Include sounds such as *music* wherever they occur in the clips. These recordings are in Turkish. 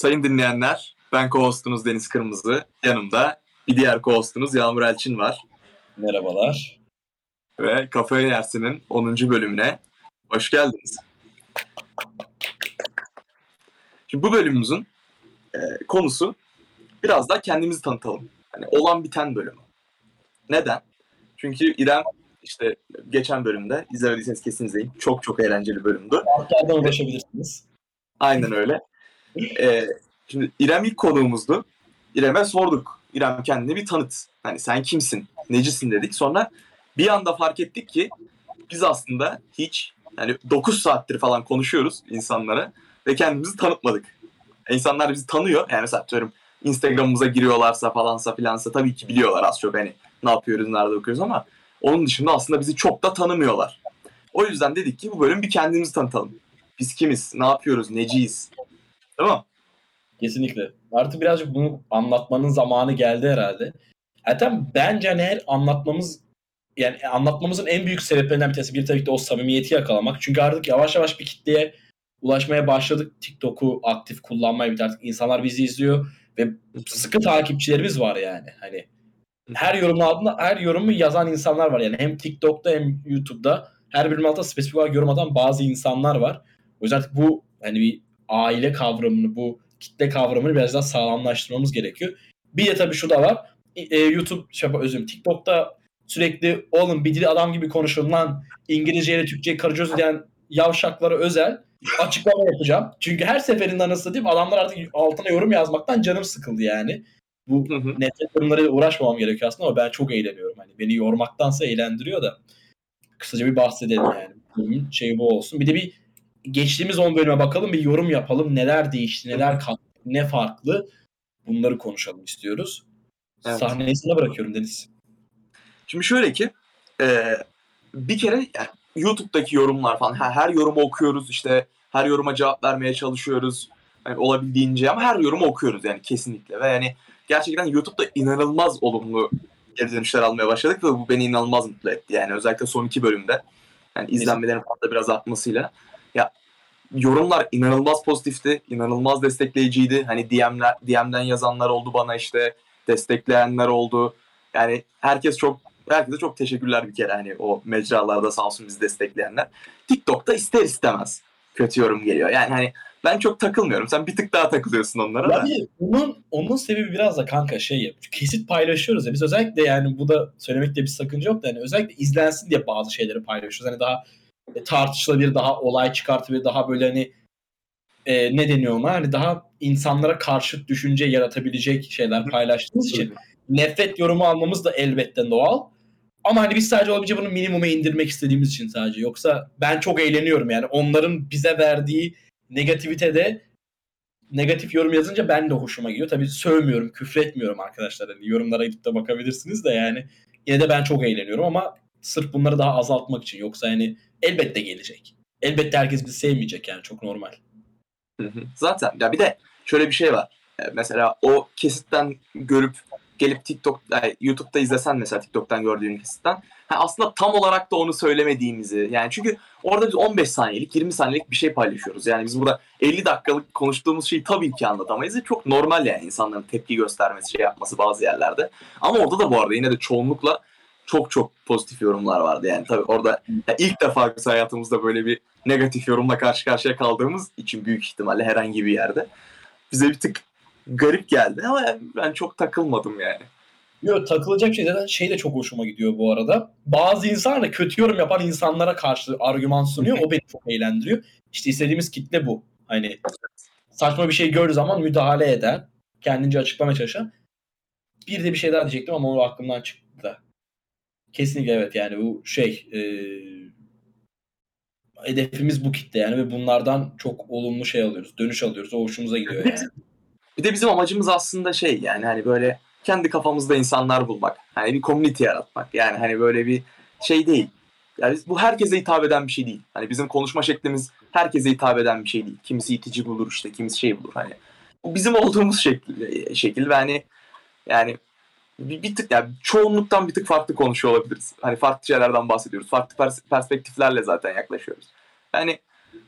Sayın dinleyenler, ben co-hostunuz Deniz Kırmızı. Yanımda bir diğer co-hostunuz Yağmur Elçin var. Merhabalar. Ve Kafaya Yersin'in 10. bölümüne hoş geldiniz. Şimdi bu bölümümüzün e, konusu biraz daha kendimizi tanıtalım. Hani olan biten bölümü. Neden? Çünkü İrem işte geçen bölümde izlemediyseniz kesin izleyin. Çok çok eğlenceli bölümdü. Altlardan ulaşabilirsiniz. Aynen öyle. Ee, şimdi İrem ilk konuğumuzdu. İrem'e sorduk. İrem kendini bir tanıt. Hani sen kimsin? Necisin dedik. Sonra bir anda fark ettik ki biz aslında hiç yani 9 saattir falan konuşuyoruz insanlara ve kendimizi tanıtmadık. İnsanlar bizi tanıyor. Yani mesela atıyorum Instagram'ımıza giriyorlarsa falansa filansa tabii ki biliyorlar az çok hani ne yapıyoruz, nerede okuyoruz ama onun dışında aslında bizi çok da tanımıyorlar. O yüzden dedik ki bu bölüm bir kendimizi tanıtalım. Biz kimiz, ne yapıyoruz, neciyiz? Değil mi? Kesinlikle. Artık birazcık bunu anlatmanın zamanı geldi herhalde. Zaten bence hani her anlatmamız yani anlatmamızın en büyük sebeplerinden bir tanesi bir tabii ki de o samimiyeti yakalamak. Çünkü artık yavaş yavaş bir kitleye ulaşmaya başladık. TikTok'u aktif kullanmaya bir artık insanlar bizi izliyor ve sıkı takipçilerimiz var yani. Hani her yorumun altında her yorumu yazan insanlar var yani hem TikTok'ta hem YouTube'da her bölüm altında spesifik olarak yorum atan bazı insanlar var. O yüzden artık bu hani bir aile kavramını, bu kitle kavramını biraz daha sağlamlaştırmamız gerekiyor. Bir de tabii şu da var. E, YouTube, şey, özüm TikTok'ta sürekli oğlum bir dili adam gibi konuşun lan İngilizce ile Türkçe karıcıyoruz diyen yavşaklara özel açıklama yapacağım. Çünkü her seferinde anasını diyeyim adamlar artık altına yorum yazmaktan canım sıkıldı yani. Bu nefret yorumlarıyla uğraşmamam gerekiyor aslında ama ben çok eğleniyorum. Hani beni yormaktansa eğlendiriyor da. Kısaca bir bahsedelim yani. Şeyi bu olsun. Bir de bir geçtiğimiz 10 bölüme bakalım bir yorum yapalım. Neler değişti, neler kalktı, ne farklı bunları konuşalım istiyoruz. Evet. Sahneyi sana bırakıyorum Deniz. Şimdi şöyle ki e, bir kere yani YouTube'daki yorumlar falan her, her yorumu okuyoruz işte her yoruma cevap vermeye çalışıyoruz yani olabildiğince ama her yorumu okuyoruz yani kesinlikle ve yani gerçekten YouTube'da inanılmaz olumlu geri dönüşler almaya başladık ve bu beni inanılmaz mutlu etti yani özellikle son iki bölümde yani izlenmelerin fazla biraz artmasıyla ya yorumlar inanılmaz pozitifti, inanılmaz destekleyiciydi. Hani DM'ler, DM'den yazanlar oldu bana işte, destekleyenler oldu. Yani herkes çok herkese çok teşekkürler bir kere hani o mecralarda sağ olsun bizi destekleyenler. TikTok'ta ister istemez kötü yorum geliyor. Yani hani ben çok takılmıyorum. Sen bir tık daha takılıyorsun onlara yani. Onun, onun sebebi biraz da kanka şey kesit paylaşıyoruz ya. Biz özellikle yani bu da söylemekte bir sakınca yok da yani özellikle izlensin diye bazı şeyleri paylaşıyoruz. Hani daha tartışılabilir, daha olay çıkartabilir, daha böyle hani e, ne deniyor ona? Hani daha insanlara karşı düşünce yaratabilecek şeyler paylaştığımız için nefret yorumu almamız da elbette doğal. Ama hani biz sadece olabilece bunu minimuma indirmek istediğimiz için sadece. Yoksa ben çok eğleniyorum yani. Onların bize verdiği negativitede negatif yorum yazınca ben de hoşuma gidiyor. Tabii sövmüyorum, küfretmiyorum arkadaşlar. Hani yorumlara gidip de bakabilirsiniz de yani. Yine de ben çok eğleniyorum ama sırf bunları daha azaltmak için. Yoksa yani elbette gelecek. Elbette herkes bizi sevmeyecek yani çok normal. Zaten ya bir de şöyle bir şey var. Mesela o kesitten görüp gelip TikTok, YouTube'da izlesen mesela TikTok'tan gördüğün kesitten aslında tam olarak da onu söylemediğimizi yani çünkü orada biz 15 saniyelik 20 saniyelik bir şey paylaşıyoruz. Yani biz burada 50 dakikalık konuştuğumuz şeyi tabii ki anlatamayız. Çok normal yani insanların tepki göstermesi şey yapması bazı yerlerde. Ama orada da bu arada yine de çoğunlukla çok çok pozitif yorumlar vardı yani tabii orada yani ilk defa biz hayatımızda böyle bir negatif yorumla karşı karşıya kaldığımız için büyük ihtimalle herhangi bir yerde bize bir tık garip geldi ama ben çok takılmadım yani. Yok takılacak şey zaten şey de çok hoşuma gidiyor bu arada. Bazı insanlar da kötü yorum yapan insanlara karşı argüman sunuyor. o beni çok eğlendiriyor. İşte istediğimiz kitle bu. Hani saçma bir şey gördüğü zaman müdahale eden, kendince açıklamaya çalışan. Bir de bir şey daha diyecektim ama o aklımdan çıktı da. Kesinlikle evet yani bu şey e, hedefimiz bu kitle yani ve bunlardan çok olumlu şey alıyoruz. Dönüş alıyoruz. O hoşumuza gidiyor yani. *laughs* Bir de bizim amacımız aslında şey yani hani böyle kendi kafamızda insanlar bulmak. Hani bir community yaratmak. Yani hani böyle bir şey değil. Yani bu herkese hitap eden bir şey değil. Hani bizim konuşma şeklimiz herkese hitap eden bir şey değil. Kimisi itici bulur işte, kimisi şey bulur. Hani bu bizim olduğumuz şekil, şekil ve hani yani bir, bir tık yani çoğunluktan bir tık farklı konuşuyor olabiliriz. Hani farklı şeylerden bahsediyoruz. Farklı pers- perspektiflerle zaten yaklaşıyoruz. Yani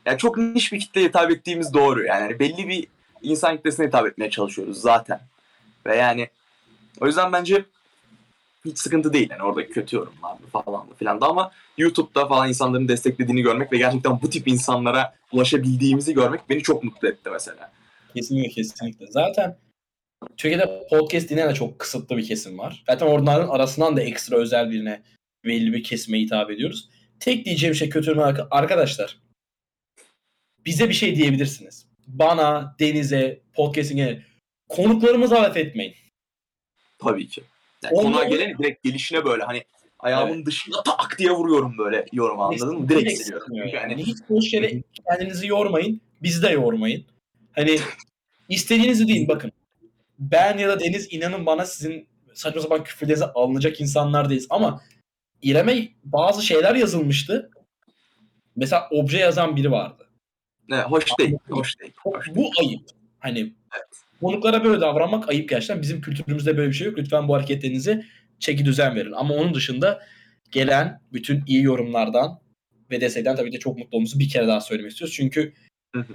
yani çok niş bir kitleye hitap ettiğimiz doğru. Yani hani belli bir insan kitlesine hitap etmeye çalışıyoruz zaten. Ve yani o yüzden bence hiç sıkıntı değil yani oradaki kötü yorumlar falan filan da ama YouTube'da falan insanların desteklediğini görmek ve gerçekten bu tip insanlara ulaşabildiğimizi görmek beni çok mutlu etti mesela. Kesinlikle kesinlikle. Zaten Türkiye'de podcast dinleyen de çok kısıtlı bir kesim var. Zaten onların arasından da ekstra özel birine belli bir kesime hitap ediyoruz. Tek diyeceğim şey kötü arkadaşlar. Bize bir şey diyebilirsiniz. Bana, Deniz'e, podcast'ine konuklarımıza laf etmeyin. Tabii ki. Yani Ondan- konuğa geleni direkt gelişine böyle hani ayağımın dışında tak diye vuruyorum böyle yorum anladın mı? Direkt siliyorum. Yani hani hiç boş yere kendinizi yormayın. Bizi de yormayın. Hani *laughs* istediğinizi deyin bakın. Ben ya da Deniz inanın bana sizin saçma sapan küfürlerinize alınacak insanlar değiliz. Ama İrem'e bazı şeyler yazılmıştı. Mesela obje yazan biri vardı. ne, hoş değil. Hoş değil. Hoş değil. Bu ayıp. Hani konuklara böyle davranmak ayıp gerçekten. Bizim kültürümüzde böyle bir şey yok. Lütfen bu hareketlerinizi çeki düzen verin. Ama onun dışında gelen bütün iyi yorumlardan ve destekten tabii ki de çok mutlu olduğumuzu bir kere daha söylemek istiyoruz. Çünkü Hı hı.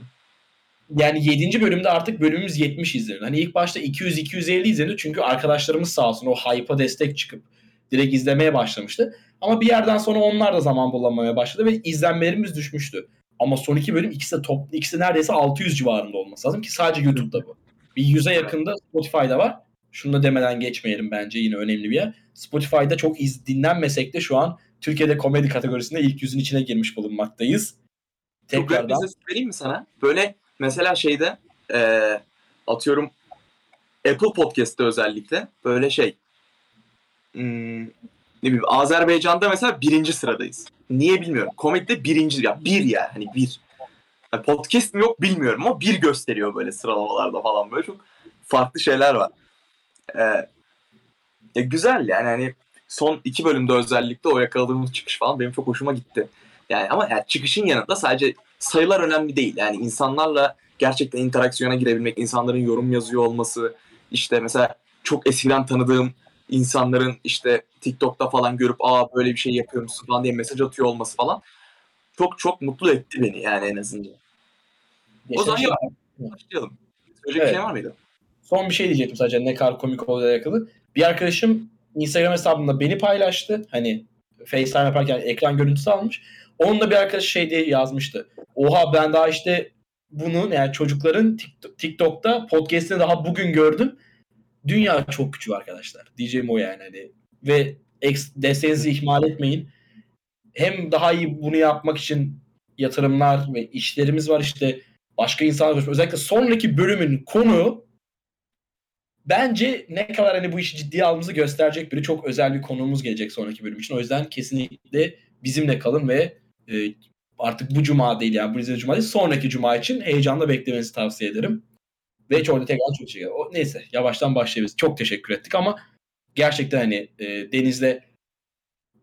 Yani 7. bölümde artık bölümümüz 70 izleniyor. Hani ilk başta 200-250 izleniyor çünkü arkadaşlarımız sağ olsun o hype'a destek çıkıp direkt izlemeye başlamıştı. Ama bir yerden sonra onlar da zaman bulamamaya başladı ve izlenmelerimiz düşmüştü. Ama son iki bölüm ikisi de top, ikisi neredeyse 600 civarında olması lazım ki sadece YouTube'da bu. Bir 100'e yakında Spotify'da var. Şunu da demeden geçmeyelim bence yine önemli bir yer. Spotify'da çok iz, dinlenmesek de şu an Türkiye'de komedi kategorisinde ilk yüzün içine girmiş bulunmaktayız. Çok Tekrardan ses vereyim mi sana? Böyle mesela şeyde eee, atıyorum Apple Podcast'te özellikle böyle şey hmm, ne bileyim Azerbaycan'da mesela birinci sıradayız. Niye bilmiyorum. Komedide birinci ya bir ya hani bir. Yani podcast mi yok bilmiyorum ama bir gösteriyor böyle sıralamalarda falan böyle çok farklı şeyler var. Eee, ya güzel yani hani son iki bölümde özellikle o yakaladığımız çıkış falan benim çok hoşuma gitti. Yani ama yani çıkışın yanında sadece sayılar önemli değil. Yani insanlarla gerçekten interaksiyona girebilmek, insanların yorum yazıyor olması, işte mesela çok eskiden tanıdığım insanların işte TikTok'ta falan görüp aa böyle bir şey yapıyormuşsun falan diye mesaj atıyor olması falan çok çok mutlu etti beni yani en azından. O zaman Geçen- ya, başlayalım. Söyleyecek bir şey Evet. var mıydı? Son bir şey diyecektim sadece ne kadar komik olduğuyla alakalı. Bir arkadaşım Instagram hesabında beni paylaştı. Hani FaceTime yaparken ekran görüntüsü almış. Onunla bir arkadaş şey diye yazmıştı. Oha ben daha işte bunu yani çocukların TikTok- TikTok'ta podcast'ini daha bugün gördüm. Dünya çok küçük arkadaşlar. Diyeceğim o yani hani. Ve desteğinizi ihmal etmeyin. Hem daha iyi bunu yapmak için yatırımlar ve işlerimiz var işte başka insanlar özellikle sonraki bölümün konu bence ne kadar hani bu işi ciddiye aldığımızı gösterecek biri çok özel bir konuğumuz gelecek sonraki bölüm için. O yüzden kesinlikle bizimle kalın ve e, artık bu cuma değil yani bu izlediğiniz cuma değil sonraki cuma için heyecanla beklemenizi tavsiye ederim. Ve orada tekrar çok şey. O, neyse yavaştan başlayabiliriz. Çok teşekkür ettik ama gerçekten hani e, Deniz'le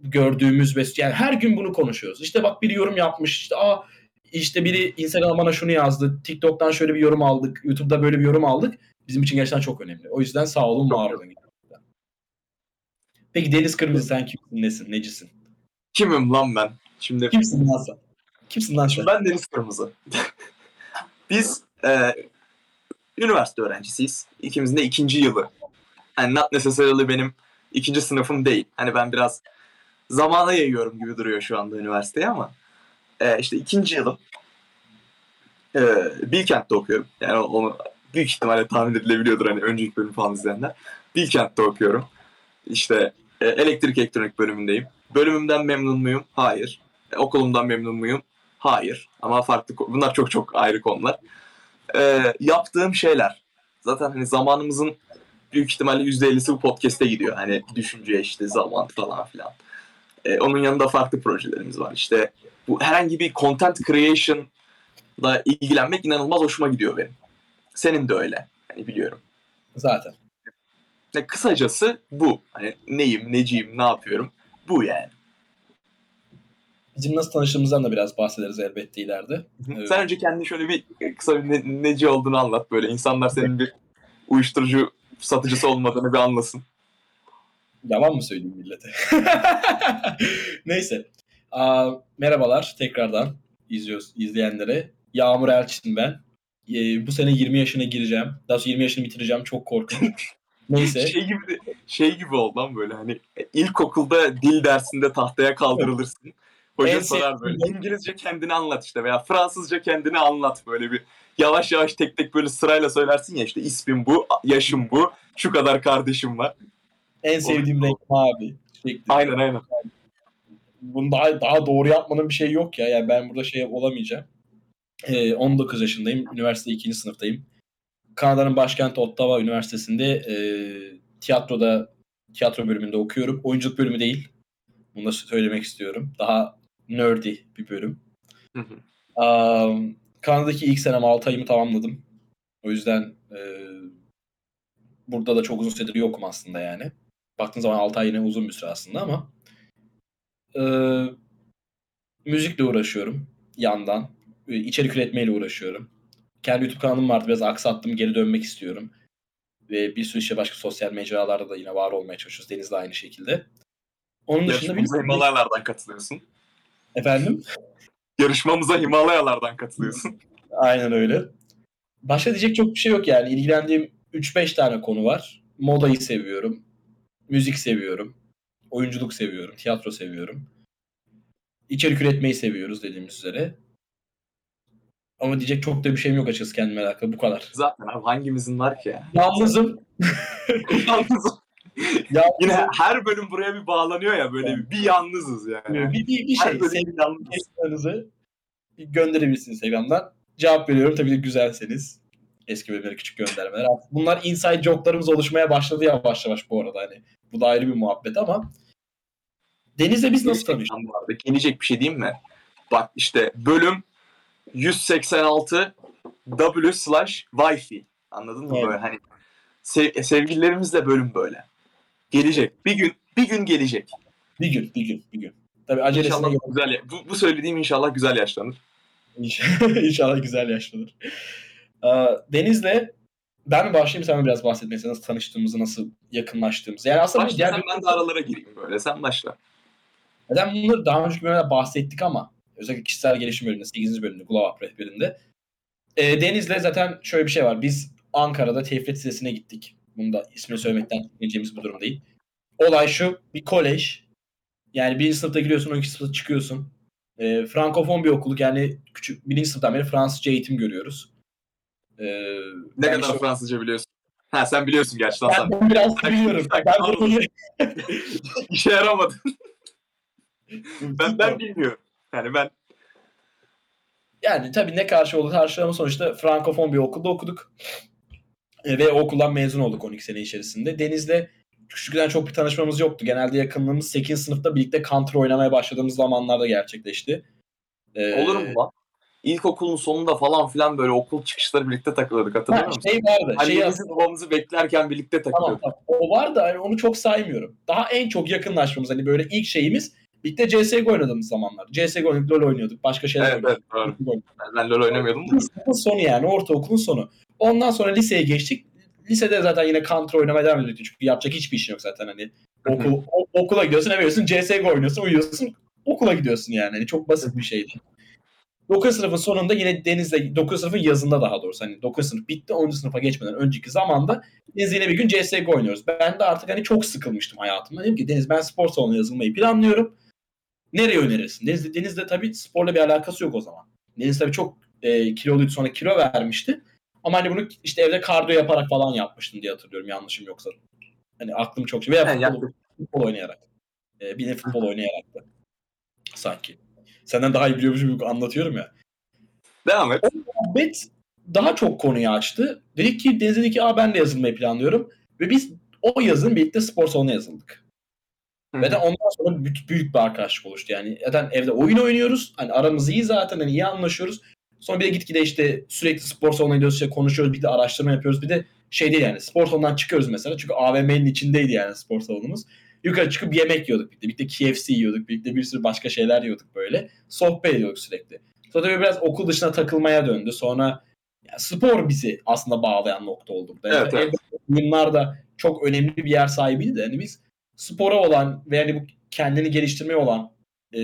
gördüğümüz ve yani her gün bunu konuşuyoruz. İşte bak biri yorum yapmış işte aa işte biri Instagram'a bana şunu yazdı. TikTok'tan şöyle bir yorum aldık. YouTube'da böyle bir yorum aldık. Bizim için gerçekten çok önemli. O yüzden sağ olun, var olun. Peki Deniz Kırmızı sen kimsin, nesin, necisin? Kimim lan ben? Şimdi Kimsin lan sen? Kimsin lan sen? Ben Deniz Kırmızı. *laughs* Biz e, üniversite öğrencisiyiz. İkimizin de ikinci yılı. Yani not necessarily benim ikinci sınıfım değil. Hani ben biraz zamana yayıyorum gibi duruyor şu anda üniversiteye ama e, işte ikinci yılım. E, Bilkent'te okuyorum. Yani onu büyük ihtimalle tahmin edilebiliyordur hani önceki bölüm falan izleyenler. Bilkent'te okuyorum. İşte e, elektrik elektronik bölümündeyim. Bölümümden memnun muyum? Hayır. E, okulumdan memnun muyum? Hayır. Ama farklı bunlar çok çok ayrı konular. Ee, yaptığım şeyler. Zaten hani zamanımızın büyük ihtimalle %50'si bu podcast'e gidiyor. Hani düşünce işte zaman falan filan. Ee, onun yanında farklı projelerimiz var. İşte bu herhangi bir content creation'la ilgilenmek inanılmaz hoşuma gidiyor benim. Senin de öyle. Hani biliyorum. Zaten. Ne kısacası bu. Hani neyim, neciyim, ne yapıyorum. Bu yani. Bizim nasıl tanıştığımızdan da biraz bahsederiz elbette ileride. Evet. Sen önce kendini şöyle bir kısa bir ne- neci olduğunu anlat böyle. İnsanlar senin bir uyuşturucu satıcısı olmadığını bir anlasın. Yalan mı söyleyeyim millete? *laughs* Neyse. Aa, merhabalar tekrardan izliyoruz izleyenlere. Yağmur Elçin ben. Ee, bu sene 20 yaşına gireceğim. Daha sonra 20 yaşını bitireceğim. Çok korkunç. *laughs* Neyse. *laughs* Şey gibi şey gibi oldu lan böyle hani ilkokulda dil dersinde tahtaya kaldırılırsın. *laughs* Hoca sorar böyle sevdiğim- İngilizce kendini anlat işte veya Fransızca kendini anlat böyle bir yavaş yavaş tek tek böyle sırayla söylersin ya işte ismim bu, yaşım bu, şu kadar kardeşim var. En sevdiğim renk mavi. Aynen aynen. Bunu daha, daha doğru yapmanın bir şey yok ya. Yani ben burada şey olamayacağım. Ee, 19 yaşındayım. Üniversite 2. sınıftayım. Kanada'nın başkenti Ottawa Üniversitesi'nde e, tiyatroda tiyatro bölümünde okuyorum. Oyunculuk bölümü değil. Bunu da söylemek istiyorum. Daha nerdy bir bölüm. Hı hı. Um, Kanada'daki ilk senem 6 ayımı tamamladım. O yüzden e, burada da çok uzun süredir yokum aslında yani. Baktığın zaman 6 ay yine uzun bir süre aslında ama e, müzikle uğraşıyorum yandan. E, içerik üretmeyle uğraşıyorum. Kendi YouTube kanalım vardı biraz aksattım geri dönmek istiyorum. Ve bir sürü işte başka sosyal mecralarda da yine var olmaya çalışıyoruz. Deniz'le aynı şekilde. Onun dışında bir... Himalayalardan katılıyorsun. Efendim? *laughs* Yarışmamıza Himalayalardan katılıyorsun. *laughs* Aynen öyle. Başka diyecek çok bir şey yok yani. İlgilendiğim 3-5 tane konu var. Modayı seviyorum. Müzik seviyorum. Oyunculuk seviyorum. Tiyatro seviyorum. İçerik üretmeyi seviyoruz dediğimiz üzere. Ama diyecek çok da bir şeyim yok açıkçası kendime alakalı. Bu kadar. Zaten abi hangimizin var ki ya? Yalnızım. *laughs* Yalnızız. Ya, Yine her bölüm buraya bir bağlanıyor ya böyle bir, bir yalnızız yani. bir, bir, bir şey. Instagram'ınızı gönderebilirsiniz Instagram'dan. Cevap veriyorum. Tabii ki güzelseniz. Eski bölümlere küçük göndermeler. Bunlar inside joke'larımız oluşmaya başladı yavaş yavaş bu arada. Hani bu da ayrı bir muhabbet ama Deniz'le biz nasıl tanıştık? Gelecek bir şey diyeyim mi? Bak işte bölüm 186 W slash Wi-Fi. Anladın mı Evet. böyle hani sev- sevgililerimizle bölüm böyle. Gelecek. Bir gün bir gün gelecek. Bir gün, bir gün, bir gün. Tabii acelesine İnşallah güzel. Bu, bu söylediğim inşallah güzel yaşlanır. *laughs* İnşallah, güzel yaşlanır. Ee, Deniz'le ben mi başlayayım sen mi biraz bahsetmek istersen nasıl tanıştığımızı, nasıl yakınlaştığımızı. Yani aslında Başla diğer sen ben de aralara gireyim böyle. Sen başla. Neden bunları daha önceki bölümde bahsettik ama özellikle kişisel gelişim bölümünde 8. bölümde Glow Up rehberinde. E, Deniz'le zaten şöyle bir şey var. Biz Ankara'da Tevfik Lisesi'ne gittik. Bunu da ismini söylemekten çekineceğimiz bir durum değil. Olay şu. Bir kolej. Yani birinci sınıfta giriyorsun, 12 sınıfta çıkıyorsun. E, Frankofon bir okuluk yani küçük birinci sınıftan beri Fransızca eğitim görüyoruz. E, Ne kadar işte- Fransızca biliyorsun? Ha sen biliyorsun gerçi ben biraz biliyorum. Ben bunu *laughs* İşe yaramadı. Ben ben bilmiyorum. Yani ben Yani tabii ne karşı oldu karşılama sonuçta Frankofon bir okulda okuduk. E, ve okuldan mezun olduk 12 sene içerisinde. Deniz'le küçüklükten çok bir tanışmamız yoktu. Genelde yakınlığımız 8. sınıfta birlikte counter oynamaya başladığımız zamanlarda gerçekleşti. E, olur mu lan? İlkokulun sonunda falan filan böyle okul çıkışları birlikte takılıyorduk hatırlıyor Ha, musun? şey vardı. Şey Annemizi babamızı beklerken birlikte tamam, takılıyorduk. tamam. O var da hani onu çok saymıyorum. Daha en çok yakınlaşmamız hani böyle ilk şeyimiz birlikte CSGO oynadığımız zamanlar. CSGO oynuyorduk, LoL oynuyorduk, başka şeyler Evet, evet oynuyorduk. doğru. Ben, LoL oynamıyordum. Sınıfın sonu yani ortaokulun sonu. Ondan sonra liseye geçtik. Lisede zaten yine counter oynamaya devam ediyorduk. Çünkü yapacak hiçbir işin yok zaten hani. Okul, okula gidiyorsun, eve gidiyorsun, CSGO oynuyorsun, uyuyorsun, okula gidiyorsun yani. Hani çok basit bir şeydi. 9 sınıfın sonunda yine Deniz'le 9 sınıfın yazında daha doğrusu hani 9 sınıf bitti 10. sınıfa geçmeden önceki zamanda Deniz yine bir gün CSGO oynuyoruz. Ben de artık hani çok sıkılmıştım hayatımda. Dedim ki Deniz ben spor salonuna yazılmayı planlıyorum. Nereye önerirsin? Deniz, Deniz'le tabii sporla bir alakası yok o zaman. Deniz tabii çok e, kiloluydu sonra kilo vermişti. Ama hani bunu işte evde kardiyo yaparak falan yapmıştım diye hatırlıyorum yanlışım yoksa. Hani aklım çok şey. Veya Yani futbol, futbol oynayarak. E, bir de futbol oynayarak da. Sanki. Senden daha iyi biliyormuşum gibi anlatıyorum ya. Devam et. muhabbet daha çok konuyu açtı. Dedik ki Deniz dedi ki Aa, ben de yazılmayı planlıyorum. Ve biz o yazın birlikte spor salonuna yazıldık. Ve de ondan sonra büyük, büyük bir arkadaşlık oluştu. Yani zaten evde oyun oynuyoruz. Hani aramız iyi zaten. Hani iyi anlaşıyoruz. Sonra bir de gitgide işte sürekli spor salonuna gidiyoruz. işte konuşuyoruz. Bir de araştırma yapıyoruz. Bir de şey değil yani spor salonundan çıkıyoruz mesela. Çünkü AVM'nin içindeydi yani spor salonumuz. Yukarı çıkıp yemek yiyorduk birlikte. Birlikte KFC yiyorduk. Birlikte bir sürü başka şeyler yiyorduk böyle. Sohbet ediyorduk sürekli. Sonra tabii biraz okul dışına takılmaya döndü. Sonra ya spor bizi aslında bağlayan nokta oldu. burada. Yani Evet, evet. oyunlar da çok önemli bir yer sahibiydi de hani biz spora olan ve yani bu kendini geliştirmeye olan e,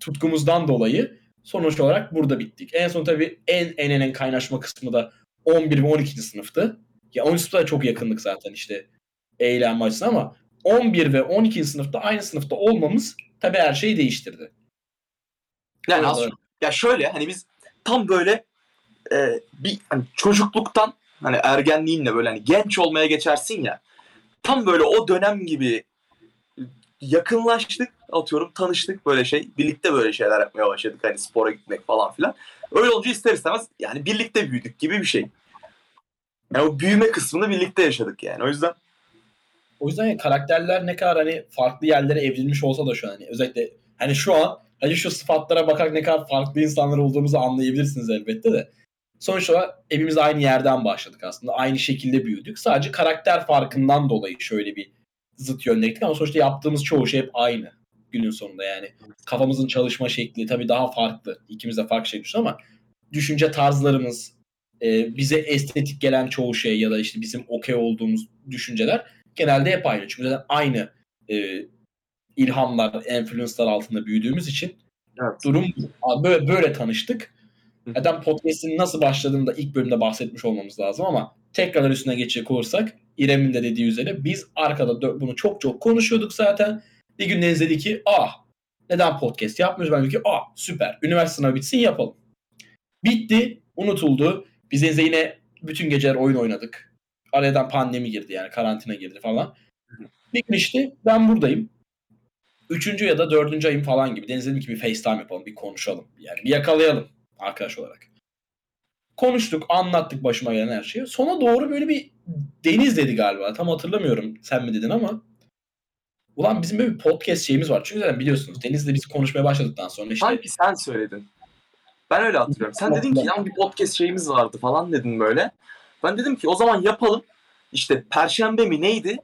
tutkumuzdan dolayı sonuç olarak burada bittik. En son tabii en en en, en kaynaşma kısmı da 11 ve 12. sınıftı. Ya 12. sınıfta çok yakındık zaten işte eğlenme açısından ama 11 ve 12. sınıfta aynı sınıfta olmamız tabii her şeyi değiştirdi. Yani aslında ya şöyle hani biz tam böyle e, bir hani çocukluktan hani ergenliğinle böyle hani genç olmaya geçersin ya. Tam böyle o dönem gibi yakınlaştık atıyorum tanıştık böyle şey birlikte böyle şeyler yapmaya başladık hani spora gitmek falan filan. Öyle olunca ister istemez yani birlikte büyüdük gibi bir şey. Yani o büyüme kısmını birlikte yaşadık yani. O yüzden O yüzden ya karakterler ne kadar hani farklı yerlere evrilmiş olsa da şu an hani özellikle hani şu an hani şu sıfatlara bakarak ne kadar farklı insanlar olduğumuzu anlayabilirsiniz elbette de. Sonuç olarak hepimiz aynı yerden başladık aslında. Aynı şekilde büyüdük. Sadece karakter farkından dolayı şöyle bir zıt yönde gittik ama sonuçta yaptığımız çoğu şey hep aynı günün sonunda yani. Kafamızın çalışma şekli tabii daha farklı. İkimiz de farklı şey düşünüyoruz ama düşünce tarzlarımız, e, bize estetik gelen çoğu şey ya da işte bizim okey olduğumuz düşünceler genelde hep aynı. Çünkü zaten aynı e, ilhamlar, influence'lar altında büyüdüğümüz için Evet. durum böyle, böyle tanıştık. Zaten podcast'in nasıl başladığını da ilk bölümde bahsetmiş olmamız lazım ama tekrar üstüne geçecek olursak İrem'in de dediği üzere biz arkada bunu çok çok konuşuyorduk zaten. Bir gün Deniz dedi ki ah neden podcast yapmıyoruz? Ben dedim ki ah süper üniversite sınavı bitsin yapalım. Bitti unutuldu. Biz Deniz'le yine bütün geceler oyun oynadık. Aradan pandemi girdi yani karantina girdi falan. Bir gün işte ben buradayım. Üçüncü ya da dördüncü ayım falan gibi. Deniz dedim ki bir FaceTime yapalım, bir konuşalım. Yani bir yakalayalım arkadaş olarak. Konuştuk, anlattık başıma gelen her şeyi. Sona doğru böyle bir Deniz dedi galiba. Tam hatırlamıyorum sen mi dedin ama. Ulan bizim böyle bir podcast şeyimiz var. Çünkü zaten biliyorsunuz Deniz'le biz konuşmaya başladıktan sonra işte sanki sen söyledin. Ben öyle hatırlıyorum. Sen dedin ki ya bir podcast şeyimiz vardı falan dedin böyle. Ben dedim ki o zaman yapalım. İşte Perşembe mi neydi?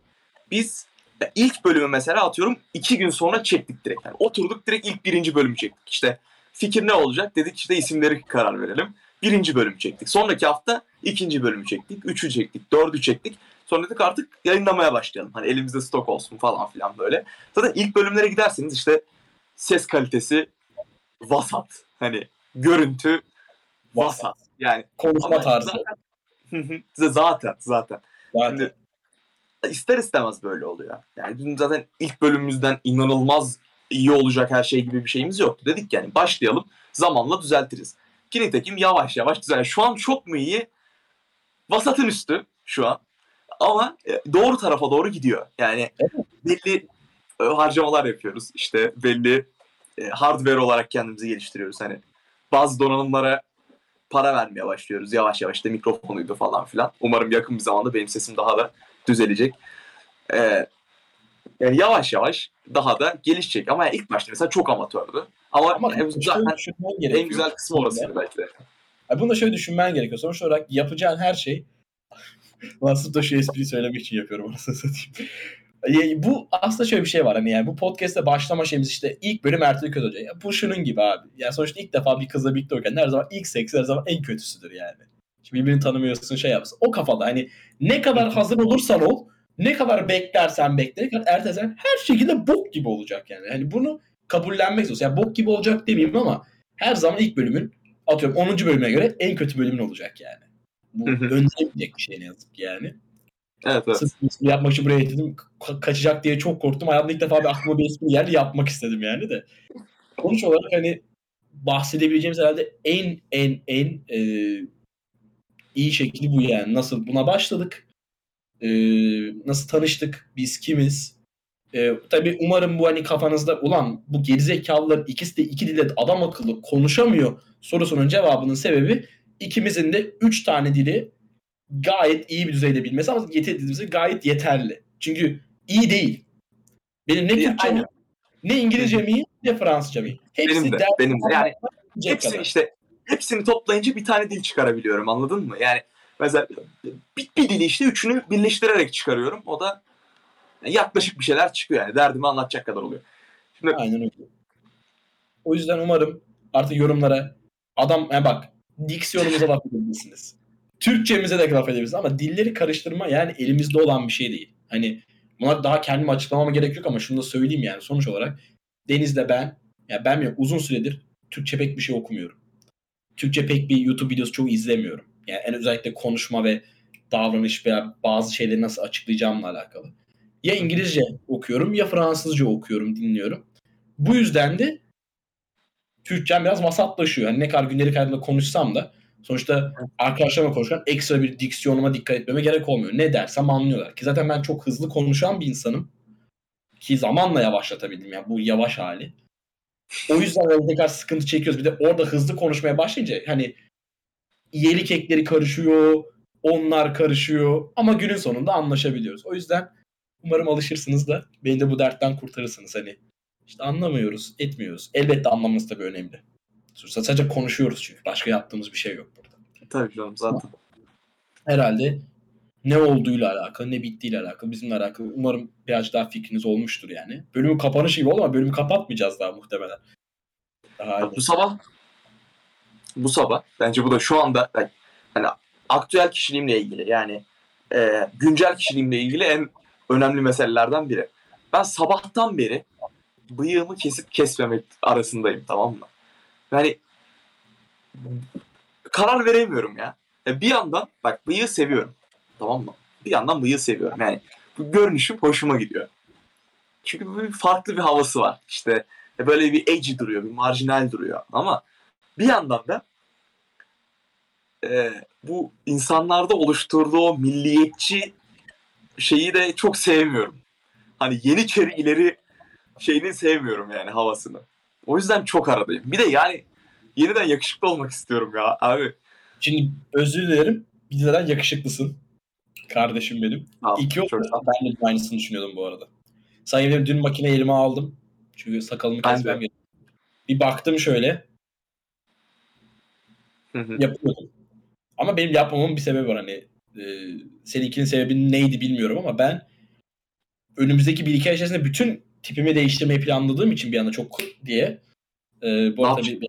Biz ilk bölümü mesela atıyorum iki gün sonra çektik direkt. Yani oturduk direkt ilk birinci bölümü çektik. İşte fikir ne olacak? Dedik işte isimleri karar verelim. Birinci bölüm çektik. Sonraki hafta ikinci bölümü çektik. Üçü çektik. Dördü çektik. Sonra dedik artık yayınlamaya başlayalım. Hani elimizde stok olsun falan filan böyle. Zaten ilk bölümlere giderseniz işte ses kalitesi vasat. Hani görüntü vasat. Yani konuşma tarzı. *laughs* Zaten, zaten zaten. Zaten. Şimdi ister istemez böyle oluyor. Yani bizim zaten ilk bölümümüzden inanılmaz iyi olacak her şey gibi bir şeyimiz yoktu. Dedik yani başlayalım zamanla düzeltiriz. Ki nitekim yavaş yavaş düzel. Şu an çok mu iyi? Vasatın üstü şu an. Ama e, doğru tarafa doğru gidiyor. Yani belli e, harcamalar yapıyoruz. İşte belli e, hardware olarak kendimizi geliştiriyoruz. Hani bazı donanımlara para vermeye başlıyoruz yavaş yavaş. İşte mikrofonuydu falan filan. Umarım yakın bir zamanda benim sesim daha da düzelecek. Ee, yani yavaş yavaş daha da gelişecek. Ama yani ilk başta mesela çok amatördü. Ama, Ama şöyle zaten en güzel kısmı orasıydı belki de. Ay bunu da şöyle düşünmen gerekiyor. Sonuç olarak yapacağın her şey *laughs* Ulan sırf da şu espriyi söylemek için yapıyorum anasını satayım. Yani bu aslında şöyle bir şey var hani yani bu podcast'te başlama şeyimiz işte ilk bölüm Ertuğrul Kötü Hoca. Ya bu şunun gibi abi. Yani sonuçta ilk defa bir kızla birlikte olurken her zaman ilk seks her zaman en kötüsüdür yani. Şimdi birbirini tanımıyorsun şey yapsın. O kafada hani ne kadar hazır olursan ol ne kadar beklersen bekle ertelesen her şekilde bok gibi olacak yani. Hani bunu kabullenmek zorundasın. Yani bok gibi olacak demeyeyim ama her zaman ilk bölümün atıyorum 10. bölüme göre en kötü bölümün olacak yani. Bu önlenebilecek bir şey ne yazık ki yani. Evet evet. Sırf yapmak için buraya getirdim. Ka- kaçacak diye çok korktum. Hayatımda ilk defa bir aklıma bir espri geldi yapmak istedim yani de. Sonuç olarak hani bahsedebileceğimiz herhalde en en en e, iyi şekli bu yani. Nasıl buna başladık? E, nasıl tanıştık? Biz kimiz? E, tabii umarım bu hani kafanızda ulan bu gerizekalıların ikisi de iki dilde adam akıllı konuşamıyor sorusunun cevabının sebebi ikimizin de üç tane dili gayet iyi bir düzeyde bilmesi ama yeterli gayet yeterli. Çünkü iyi değil. Benim ne İyi, Türkçem aynen. ne İngilizcem iyi ne Fransızcam iyi. Hepsi Benim de, benim de. Yani hepsini kadar. işte hepsini toplayınca bir tane dil çıkarabiliyorum anladın mı? Yani mesela bir, bir dili işte üçünü birleştirerek çıkarıyorum. O da yaklaşık bir şeyler çıkıyor yani. Derdimi anlatacak kadar oluyor. Şimdi Aynen öyle. O yüzden umarım artık yorumlara adam yani bak diksiyonumuza laf edebilirsiniz. Türkçemize de laf edebilirsiniz ama dilleri karıştırma yani elimizde olan bir şey değil. Hani buna daha kendimi açıklamama gerek yok ama şunu da söyleyeyim yani sonuç olarak Deniz'le ben ya ben bile uzun süredir Türkçe pek bir şey okumuyorum. Türkçe pek bir YouTube videosu çok izlemiyorum. Yani en özellikle konuşma ve davranış veya bazı şeyleri nasıl açıklayacağımla alakalı. Ya İngilizce okuyorum ya Fransızca okuyorum, dinliyorum. Bu yüzden de Türkçem biraz vasatlaşıyor. Yani ne kadar gündelik hayatımda konuşsam da sonuçta arkadaşlarımla konuşurken ekstra bir diksiyonuma dikkat etmeme gerek olmuyor. Ne dersem anlıyorlar. Ki zaten ben çok hızlı konuşan bir insanım. Ki zamanla yavaşlatabildim yani bu yavaş hali. O yüzden orada tekrar sıkıntı çekiyoruz. Bir de orada hızlı konuşmaya başlayınca hani iyilik ekleri karışıyor, onlar karışıyor ama günün sonunda anlaşabiliyoruz. O yüzden umarım alışırsınız da beni de bu dertten kurtarırsınız. Hani işte anlamıyoruz, etmiyoruz. Elbette anlamanız tabii önemli. Sadece konuşuyoruz çünkü. Başka yaptığımız bir şey yok burada. Tabii canım zaten. Herhalde ne olduğuyla alakalı, ne bittiğiyle alakalı, bizimle alakalı. Umarım biraz daha fikriniz olmuştur yani. Bölümü kapanışı gibi oldu ama bölümü kapatmayacağız daha muhtemelen. Daha bu sabah bu sabah bence bu da şu anda yani, hani aktüel kişiliğimle ilgili yani e, güncel kişiliğimle ilgili en önemli meselelerden biri. Ben sabahtan beri bıyığımı kesip kesmemek arasındayım tamam mı? Yani karar veremiyorum ya. Bir yandan bak bıyığı seviyorum. Tamam mı? Bir yandan bıyığı seviyorum. Yani görünüşüm hoşuma gidiyor. Çünkü bir farklı bir havası var. İşte böyle bir edgy duruyor, bir marjinal duruyor. Ama bir yandan da e, bu insanlarda oluşturduğu milliyetçi şeyi de çok sevmiyorum. Hani yeniçeri ileri şeyini sevmiyorum yani havasını. O yüzden çok aradayım. Bir de yani yeniden yakışıklı olmak istiyorum ya abi. Şimdi özür dilerim. Bizden yakışıklısın. Kardeşim benim. Tamam, İki oldu. Ben de aynısını düşünüyordum bu arada. Sayın benim dün makine elime aldım. Çünkü sakalımı kesmem de. gerekiyor. Bir baktım şöyle. Hı hı. yapıyordum. Ama benim yapmamamın bir sebebi var. Hani e, seninkinin sebebi neydi bilmiyorum ama ben önümüzdeki bir iki ay içerisinde bütün tipimi değiştirmeyi planladığım için bir anda çok diye e, bu arada bir, bir-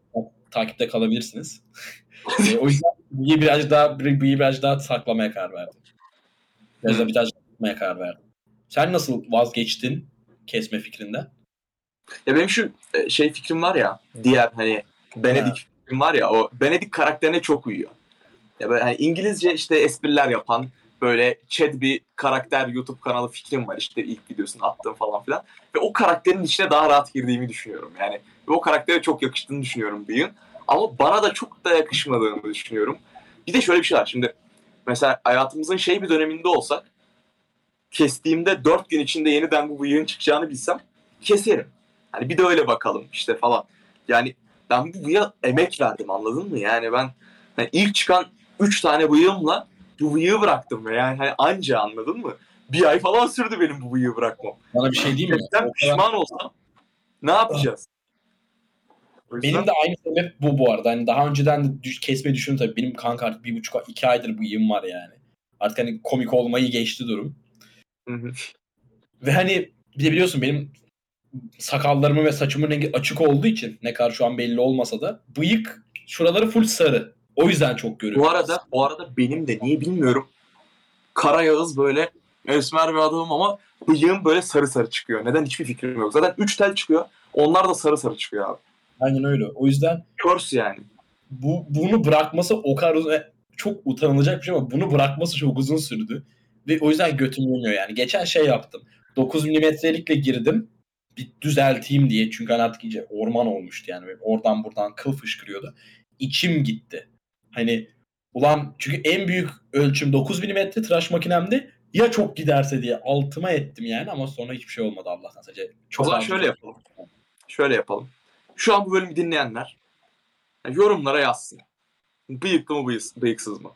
takipte kalabilirsiniz. E, o yüzden bıyığı biraz daha bıyığı biraz daha saklamaya karar verdim. Biraz da biraz yapmaya karar verdim. Sen nasıl vazgeçtin kesme fikrinden? Ya benim şu e, şey fikrim var ya diğer hani Benedict fikrim var ya o Benedict karakterine çok uyuyor. Ya böyle hani İngilizce işte espriler yapan böyle Chad bir karakter YouTube kanalı fikrim var işte ilk videosunu attığım falan filan. Ve o karakterin içine daha rahat girdiğimi düşünüyorum. Yani ve o karaktere çok yakıştığını düşünüyorum Bıyık'ın. Ama bana da çok da yakışmadığını düşünüyorum. Bir de şöyle bir şey var şimdi. Mesela hayatımızın şey bir döneminde olsak kestiğimde 4 gün içinde yeniden bu bıyığın çıkacağını bilsem keserim. Hani bir de öyle bakalım işte falan. Yani ben bu bıyığa emek verdim anladın mı? Yani ben hani ilk çıkan 3 tane bıyığımla bu bıyığı bıraktım. ve Yani hani anca anladın mı? Bir ay falan sürdü benim bu bıyığı bırakmam. Bana bir şey diyeyim mi? Kadar- pişman olsam ne yapacağız? O yüzden- Benim de aynı sebep bu bu arada. Hani daha önceden de düş, kesmeyi düşündüm tabii. Benim kanka artık bir buçuk, iki aydır bıyığım var yani. Artık hani komik olmayı geçti durum. Hı hı. Ve hani bir de biliyorsun benim sakallarımın ve saçımın rengi açık olduğu için ne kadar şu an belli olmasa da bıyık şuraları full sarı. O yüzden çok görüyorum. Bu arada bu arada benim de niye bilmiyorum. Kara Yağız böyle esmer bir adamım ama bıyığım böyle sarı sarı çıkıyor. Neden hiçbir fikrim yok. Zaten 3 tel çıkıyor. Onlar da sarı sarı çıkıyor abi. Aynen öyle. O yüzden Körs yani. bu bunu bırakması o kadar uzun e, çok utanılacak bir şey ama bunu bırakması çok uzun sürdü. Ve o yüzden götüm yemiyor yani. Geçen şey yaptım. 9 milimetrelikle girdim. Bir düzelteyim diye. Çünkü artık iyice orman olmuştu yani. Oradan buradan kıl fışkırıyordu. İçim gitti. Hani ulan çünkü en büyük ölçüm 9 milimetre tıraş makinemde ya çok giderse diye altıma ettim yani ama sonra hiçbir şey olmadı Allah'tan sadece. O zaman az- şöyle yapalım. Şöyle yapalım. Şu an bu bölümü dinleyenler yani yorumlara yazsın. Bıyıklı mı bıyık, bıyıksız mı?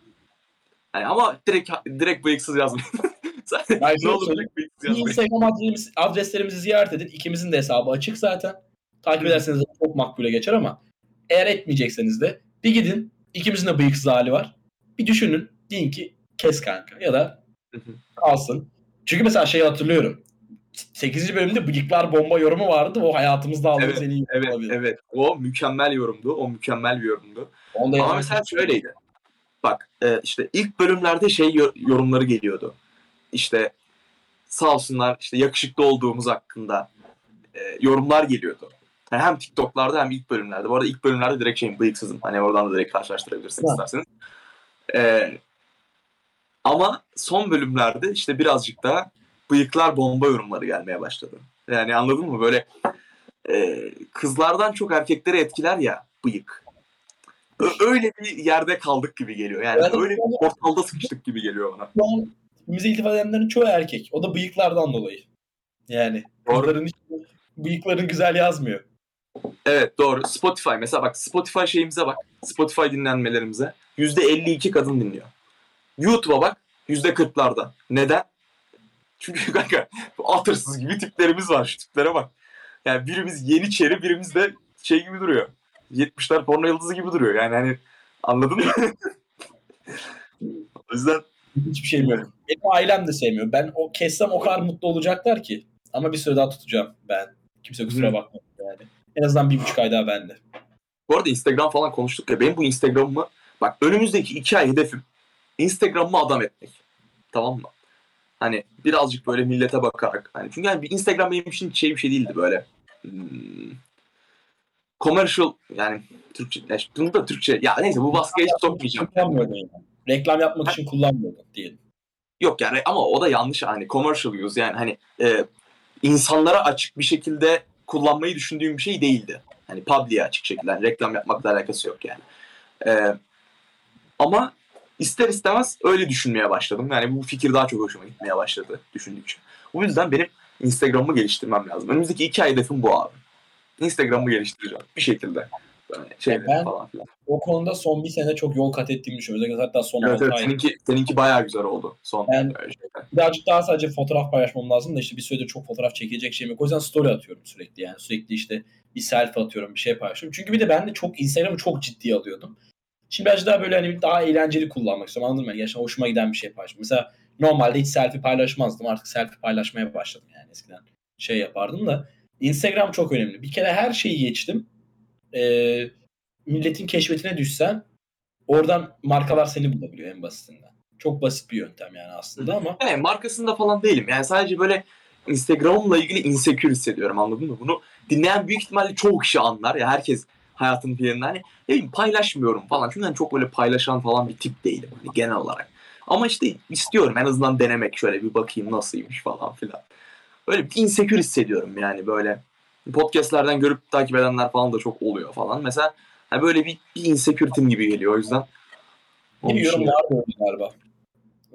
Yani ama direkt direkt bıyıksız yazmayın. *laughs* Zaten ne direkt bıyıksız yazmayın. Instagram adreslerimiz, adreslerimizi ziyaret edin. İkimizin de hesabı açık zaten. Takip ederseniz de çok makbule geçer ama eğer etmeyecekseniz de bir gidin. İkimizin de bıyıksız hali var. Bir düşünün. Deyin ki kes kanka ya da kalsın. Çünkü mesela şeyi hatırlıyorum. 8. bölümde bıyıklar bomba yorumu vardı. O hayatımızda aldığımız Evet, en iyi Evet, olabilir. evet. O mükemmel yorumdu. O mükemmel bir yorumdu. Onu da Ama yazmak mesela şöyleydi. Bak e, işte ilk bölümlerde şey yo- yorumları geliyordu. İşte sağ olsunlar işte yakışıklı olduğumuz hakkında e, yorumlar geliyordu. Yani hem TikTok'larda hem ilk bölümlerde. Bu arada ilk bölümlerde direkt şeyim bıyıksızım. Hani oradan da direkt karşılaştırabilirsiniz isterseniz. Ee, ama son bölümlerde işte birazcık daha bıyıklar bomba yorumları gelmeye başladı. Yani anladın mı? Böyle e, kızlardan çok erkekleri etkiler ya bıyık. Öyle bir yerde kaldık gibi geliyor. Yani Evet. öyle bir portalda sıkıştık gibi geliyor bana. Şu an bize iltifat edenlerin çoğu erkek. O da bıyıklardan dolayı. Yani Doğru. kızların bıyıkların güzel yazmıyor. Evet doğru. Spotify mesela bak Spotify şeyimize bak. Spotify dinlenmelerimize. %52 kadın dinliyor. YouTube'a bak. %40'larda. Neden? Çünkü *laughs* kanka atırsız gibi tiplerimiz var. Şu tiplere bak. Yani birimiz Yeniçeri birimiz de şey gibi duruyor. 70'ler porno yıldızı gibi duruyor. Yani hani anladın mı? *laughs* o yüzden Hiçbir şeyim yok. Benim ailem de sevmiyor. Ben o kessem o kadar mutlu olacaklar ki. Ama bir süre daha tutacağım ben. Kimse kusura bakmasın yani. En azından bir buçuk ay daha bende. Bu arada Instagram falan konuştuk ya. Benim bu Instagram'ımı bak önümüzdeki iki ay hedefim Instagram'ımı adam etmek. Tamam mı? Hani birazcık böyle millete bakarak. Hani çünkü yani bir Instagram benim için şey bir şey değildi böyle. Hmm, commercial yani Türkçe. Ya işte bunu da Türkçe. Ya neyse bu baskıya hiç sokmayacağım. Yani. Reklam yapmak için kullanmıyordun diyelim. Yok yani ama o da yanlış hani commercial use yani hani e, insanlara açık bir şekilde kullanmayı düşündüğüm bir şey değildi. Hani public'e açık şekilde yani reklam yapmakla alakası yok yani. E, ama ister istemez öyle düşünmeye başladım. Yani bu fikir daha çok hoşuma gitmeye başladı düşündükçe. O yüzden benim Instagram'ımı geliştirmem lazım. Önümüzdeki iki ay hedefim bu abi. Instagram'ımı geliştireceğim bir şekilde. Şeyleri ben- falan filan. O konuda son bir sene çok yol kat ettiğimi düşünüyorum. Özellikle hatta son Evet, 6 evet, ay. seninki, seninki bayağı güzel oldu son Ben- şeyden. Birazcık daha sadece fotoğraf paylaşmam lazım da işte bir süredir çok fotoğraf çekilecek şeyim yok. O yüzden story atıyorum sürekli yani. Sürekli işte bir selfie atıyorum, bir şey paylaşıyorum. Çünkü bir de ben de çok Instagram'ı çok ciddiye alıyordum. Şimdi birazcık daha böyle hani daha eğlenceli kullanmak istiyorum anladın mı? Gerçekten hoşuma giden bir şey paylaşıyorum. Mesela normalde hiç selfie paylaşmazdım. Artık selfie paylaşmaya başladım yani eskiden. Şey yapardım da. Instagram çok önemli. Bir kere her şeyi geçtim. Ee, milletin keşfetine düşsen oradan markalar seni bulabiliyor en basitinden. Çok basit bir yöntem yani aslında ama Yani markasında falan değilim. Yani sadece böyle Instagram'la ilgili insecure hissediyorum anladın mı? Bunu dinleyen büyük ihtimalle çoğu kişi anlar. Ya herkes hayatının bir yerinde hani ne bileyim paylaşmıyorum falan. Çünkü ben çok böyle paylaşan falan bir tip değilim hani genel olarak. Ama işte istiyorum en azından denemek şöyle bir bakayım nasılymış falan filan. Böyle bir insecure hissediyorum yani böyle. Podcastlerden görüp takip edenler falan da çok oluyor falan. Mesela hani böyle bir, bir insecurity'm gibi geliyor o yüzden. Onun bir yorum dışında- vardı öyle galiba.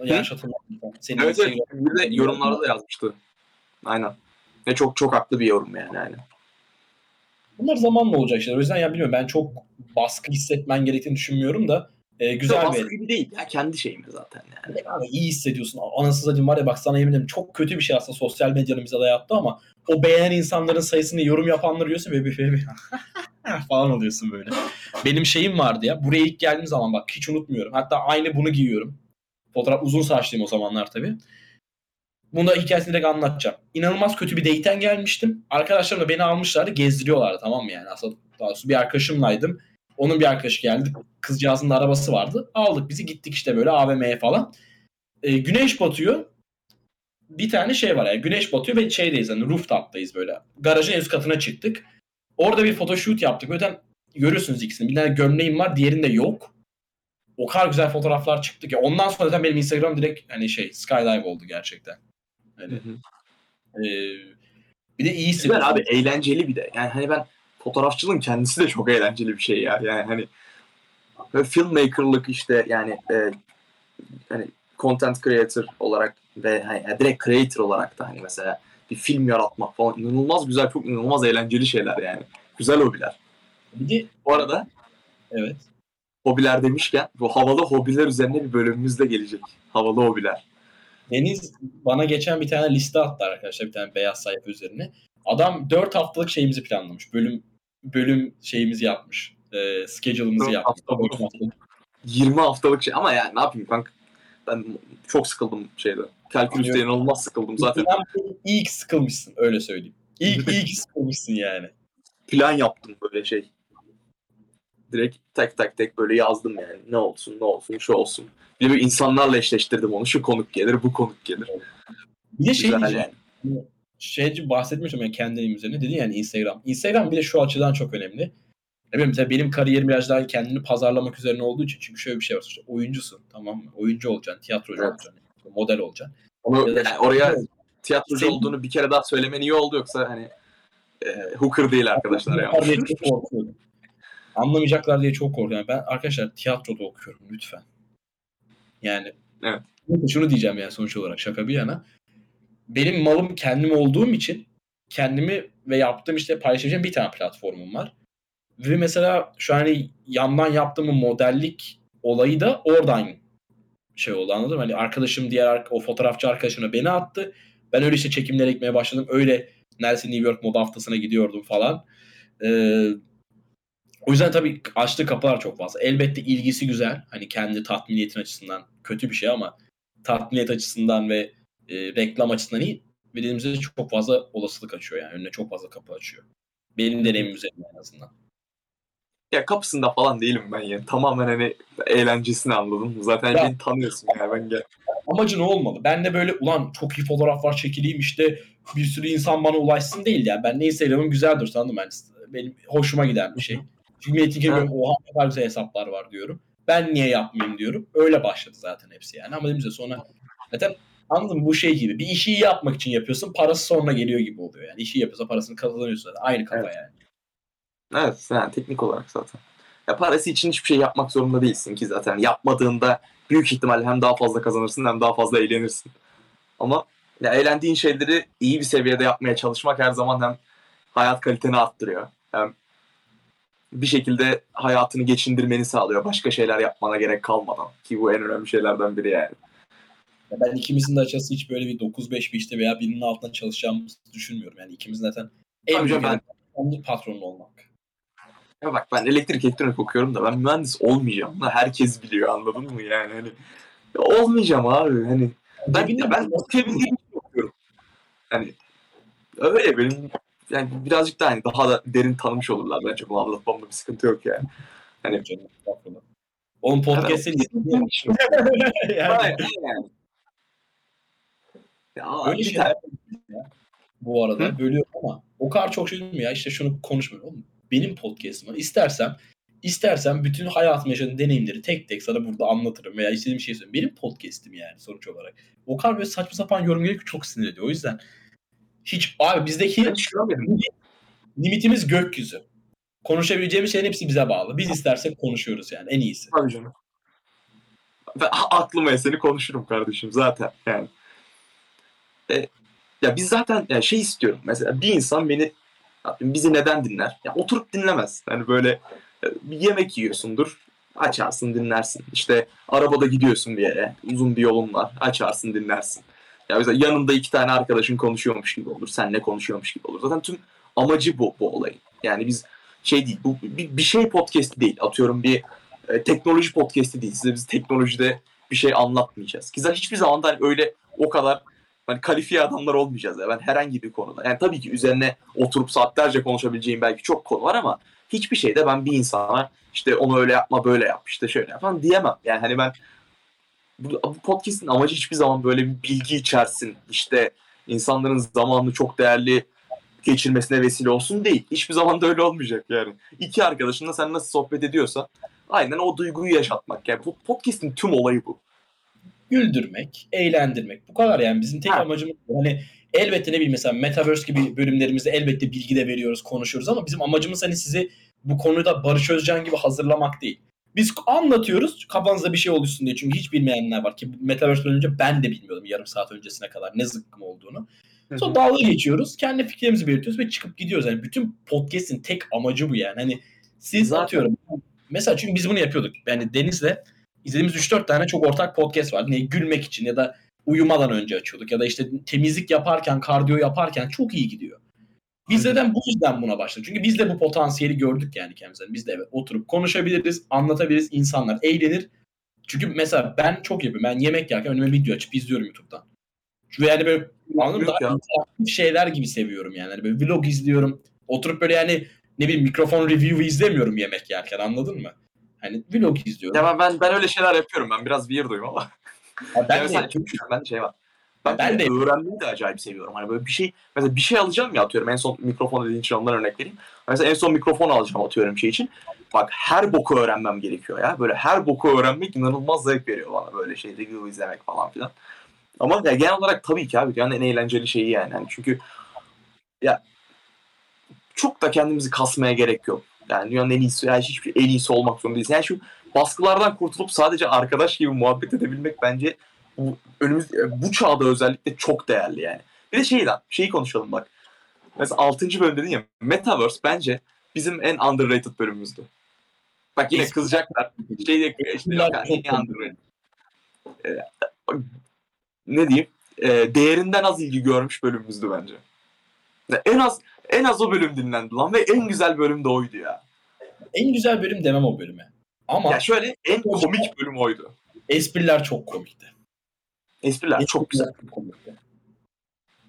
Yanlış hatırlamıyorsam. Senin Evet, evet. Instagram- Bir de yorumlarda da yazmıştı. Aynen. Ve çok çok haklı bir yorum yani. yani. Bunlar zamanla olacak şeyler. O yüzden ya bilmiyorum ben çok baskı hissetmen gerektiğini düşünmüyorum da e, güzel bir baskı gibi değil. Ya kendi şeyimiz zaten yani. Abi iyi hissediyorsun. Anasını satayım var ya bak sana yemin ederim çok kötü bir şey aslında sosyal medyanın bize dayattı ama o beğenen insanların sayısını yorum yapanları görüyorsun ve bir bir- *laughs* falan oluyorsun böyle. Benim şeyim vardı ya. Buraya ilk geldiğim zaman bak hiç unutmuyorum. Hatta aynı bunu giyiyorum. Fotoğraf uzun saçlıyım o zamanlar tabii. Bunu da hikayesini direkt anlatacağım. İnanılmaz kötü bir date'ten gelmiştim. Arkadaşlarım da beni almışlardı. Gezdiriyorlardı tamam mı yani. Aslında bir arkadaşımlaydım. Onun bir arkadaşı geldi. Kızcağızın da arabası vardı. Aldık bizi gittik işte böyle AVM'ye falan. Ee, güneş batıyor. Bir tane şey var yani. Güneş batıyor ve şeydeyiz hani rooftop'tayız böyle. Garajın üst katına çıktık. Orada bir photoshoot yaptık. Zaten görüyorsunuz ikisini. Bir tane gömleğim var, diğerinde yok. O kadar güzel fotoğraflar çıktı ki. Ondan sonra zaten benim Instagram direkt hani şey skydive oldu gerçekten. Hani, ee, bir de iyi hissediyorum. Güzel abi eğlenceli bir de. Yani hani ben fotoğrafçılığın kendisi de çok eğlenceli bir şey ya. Yani hani böyle filmmaker'lık işte yani e, hani content creator olarak ve hani yani direkt creator olarak da hani mesela bir film yaratmak falan inanılmaz güzel, çok inanılmaz eğlenceli şeyler yani. Güzel hobiler. Bir de Bu arada evet. Hobiler demişken bu havalı hobiler üzerine bir bölümümüz de gelecek. Havalı hobiler. Deniz bana geçen bir tane liste attı arkadaşlar bir tane beyaz sayfa üzerine. Adam 4 haftalık şeyimizi planlamış. Bölüm bölüm şeyimizi yapmış. E, schedule'ımızı yapmış. haftalık. 20 haftalık şey ama yani ne yapayım kanka. Ben çok sıkıldım şeyde. Kalkülüste inanılmaz sıkıldım zaten. Ki sıkılmışsın öyle söyleyeyim. *laughs* İyi ki sıkılmışsın yani. plan yaptım böyle şey. Direkt tek tek tek böyle yazdım yani. Ne olsun ne olsun şu olsun. Bir de insanlarla eşleştirdim onu. Şu konuk gelir bu konuk gelir. Bir de şey Güzel diyeceğim. yani. şeyci bahsetmiştim yani kendi elim üzerine. Dedi yani Instagram. Instagram bir de şu açıdan çok önemli. Ne bileyim mesela benim kariyerim biraz daha kendini pazarlamak üzerine olduğu için. Çünkü şöyle bir şey var. İşte oyuncusun tamam mı? Oyuncu olacaksın, tiyatrocu Evet. olacaksın, model olacaksın. Onu, yani oraya tiyatrocu Senin- olduğunu bir kere daha söylemen iyi oldu yoksa hani e, hooker değil arkadaşlar ya. Anlamayacaklar diye çok korkuyorum. Ben arkadaşlar tiyatroda okuyorum lütfen. Yani Evet. şunu diyeceğim yani sonuç olarak şaka bir yana. Benim malım kendim olduğum için kendimi ve yaptığım işte paylaşacağım bir tane platformum var. Ve mesela şu an hani yandan yaptığım modellik olayı da oradan şey oldu anladın mı? Hani arkadaşım diğer o fotoğrafçı arkadaşımla beni attı. Ben öyle işte çekimlere gitmeye başladım. Öyle neredeyse New York moda haftasına gidiyordum falan. Ee, o yüzden tabii açtığı kapılar çok fazla. Elbette ilgisi güzel. Hani kendi tatminiyetin açısından kötü bir şey ama tatminiyet açısından ve e, reklam açısından iyi. Dediğimizde çok fazla olasılık açıyor yani. Önüne çok fazla kapı açıyor. Benim deneyimim üzerinden en azından. Ya kapısında falan değilim ben ya. Tamamen hani eğlencesini anladım. Zaten Ya. beni tanıyorsun ya ben gel. Amacı ne olmalı? Ben de böyle ulan çok iyi fotoğraflar çekileyim işte bir sürü insan bana ulaşsın değil yani. Ben ne Instagram'ım güzel dursun anladın mı? Yani benim hoşuma giden bir şey. Metin görüyorum oha ne kadar güzel hesaplar var diyorum. Ben niye yapmayayım diyorum. Öyle başladı zaten hepsi yani. Ama dediğimizde sonra zaten anladın mı? Bu şey gibi. Bir işi iyi yapmak için yapıyorsun. Parası sonra geliyor gibi oluyor yani. İşi yapıyorsa parasını kazanıyorsun zaten. Aynı kafa Evet. yani. Evet yani teknik olarak zaten. Ya parası için hiçbir şey yapmak zorunda değilsin ki zaten. Yapmadığında büyük ihtimalle hem daha fazla kazanırsın hem daha fazla eğlenirsin. Ama ya eğlendiğin şeyleri iyi bir seviyede yapmaya çalışmak her zaman hem hayat kaliteni arttırıyor. Hem bir şekilde hayatını geçindirmeni sağlıyor. Başka şeyler yapmana gerek kalmadan. Ki bu en önemli şeylerden biri yani. Ya ben ikimizin de açıkçası hiç böyle bir 9-5 bir işte veya birinin altında çalışacağımızı düşünmüyorum. Yani ikimiz zaten en büyük canım, kendi patronu olmak. Ya bak ben elektrik elektronik okuyorum da ben mühendis olmayacağım. Bunu herkes biliyor anladın mı yani hani. Ya olmayacağım abi hani. Ben, Cebinde ben okuyabildiğim için okuyorum. Hani öyle benim yani birazcık daha hani daha da derin tanımış olurlar bence bunu anlatmamda bir sıkıntı yok yani. Hani. Oğlum podcast'in *laughs* yani. Ya öyle bir şeyler tane- ya. bu arada Hı? bölüyorum ama o kadar çok şey değil mi ya işte şunu konuşmuyorum oğlum. Benim podcast'im var. İstersem istersem bütün hayatım yaşadığım deneyimleri tek tek sana burada anlatırım veya istediğim şey söyleyeyim. Benim podcast'im yani sonuç olarak. O kadar böyle saçma sapan yorum geliyor ki çok sinir ediyor. O yüzden hiç abi bizdeki limitimiz gökyüzü. Konuşabileceğimiz şeylerin hepsi bize bağlı. Biz istersek konuşuyoruz yani en iyisi. Tabii canım. Ben aklıma eseni konuşurum kardeşim zaten yani. E, ya biz zaten ya şey istiyorum mesela bir insan beni bizi neden dinler? Ya oturup dinlemez. Hani böyle e, bir yemek yiyorsundur, açarsın dinlersin. İşte arabada gidiyorsun bir yere, uzun bir yolun var, açarsın dinlersin. Ya mesela yanında iki tane arkadaşın konuşuyormuş gibi olur, senle konuşuyormuş gibi olur. Zaten tüm amacı bu bu olayın. Yani biz şey değil, bu bir, bir şey podcast değil. Atıyorum bir e, teknoloji podcast'i değil. Size biz teknolojide bir şey anlatmayacağız. Ki zaten hiçbir zaman hani öyle o kadar hani kalifiye adamlar olmayacağız. Ya. Ben herhangi bir konuda. Yani tabii ki üzerine oturup saatlerce konuşabileceğim belki çok konu var ama hiçbir şeyde ben bir insana işte onu öyle yapma böyle yap işte şöyle yap falan diyemem. Yani hani ben bu, bu podcast'in amacı hiçbir zaman böyle bir bilgi içersin. İşte insanların zamanını çok değerli geçirmesine vesile olsun değil. Hiçbir zaman da öyle olmayacak yani. İki arkadaşınla sen nasıl sohbet ediyorsan aynen o duyguyu yaşatmak. Yani bu podcast'in tüm olayı bu. güldürmek, eğlendirmek. Bu kadar yani bizim tek Ha. amacımız hani elbette ne bileyim mesela Metaverse gibi bölümlerimizde elbette bilgi de veriyoruz, konuşuyoruz ama bizim amacımız hani sizi bu konuda Barış Özcan gibi hazırlamak değil. Biz anlatıyoruz kafanızda bir şey oluşsun diye. Çünkü hiç bilmeyenler var ki Metaverse'den önce ben de bilmiyordum yarım saat öncesine kadar ne zıkkım olduğunu. Sonra dalga geçiyoruz. Kendi fikirlerimizi belirtiyoruz ve çıkıp gidiyoruz. Yani bütün podcast'in tek amacı bu yani. Hani siz Zaten. atıyorum. Mesela çünkü biz bunu yapıyorduk. Yani Deniz'le izlediğimiz 3-4 tane çok ortak podcast var. Ne gülmek için ya da uyumadan önce açıyorduk. Ya da işte temizlik yaparken, kardiyo yaparken çok iyi gidiyor. Biz neden bu yüzden buna başladık? Çünkü biz de bu potansiyeli gördük yani kendimizden. Biz de evet oturup konuşabiliriz, anlatabiliriz. insanlar eğlenir. Çünkü mesela ben çok yapıyorum. Ben yemek yerken önüme video açıp izliyorum YouTube'dan. Ve yani böyle anladın Daha ya. şeyler gibi seviyorum yani. Hani böyle vlog izliyorum. Oturup böyle yani ne bileyim mikrofon review izlemiyorum yemek yerken anladın mı? Hani vlog izliyorum. Ya ben, ben, ben öyle şeyler yapıyorum. Ben biraz weirdo'yum ama. Ya ben Ben de mesela çünkü bende şey var. Ben, Ben de öğrenmeyi de acayip seviyorum. Hani böyle bir şey mesela bir şey alacağım ya atıyorum en son mikrofon dediğin için ondan örnek vereyim. Mesela en son mikrofon alacağım atıyorum şey için. Bak her boku öğrenmem gerekiyor ya. Böyle her boku öğrenmek inanılmaz zevk veriyor bana böyle şey review izlemek falan filan. Ama ya genel olarak tabii ki abi dünyanın en eğlenceli şeyi yani. Hani çünkü ya çok da kendimizi kasmaya gerek yok. Yani dünyanın en iyisi, yani hiçbir en iyisi olmak zorunda değilsin. Yani şu baskılardan kurtulup sadece arkadaş gibi muhabbet edebilmek bence bu, önümüz bu çağda özellikle çok değerli yani. Bir de şey lan, şeyi konuşalım bak. Mesela 6. bölüm dedin ya, Metaverse bence bizim en underrated bölümümüzdü. Bak yine kızacaklar. Şey de işte en underrated. Ee, ne diyeyim? Ee, değerinden az ilgi görmüş bölümümüzdü bence. En az en az o bölüm dinlendi lan ve en güzel bölüm de oydu ya. En güzel bölüm demem o bölüme. Ama Ya şöyle en komik bölüm oydu. espriler çok komikti. Espriler çok güzel. Komikti.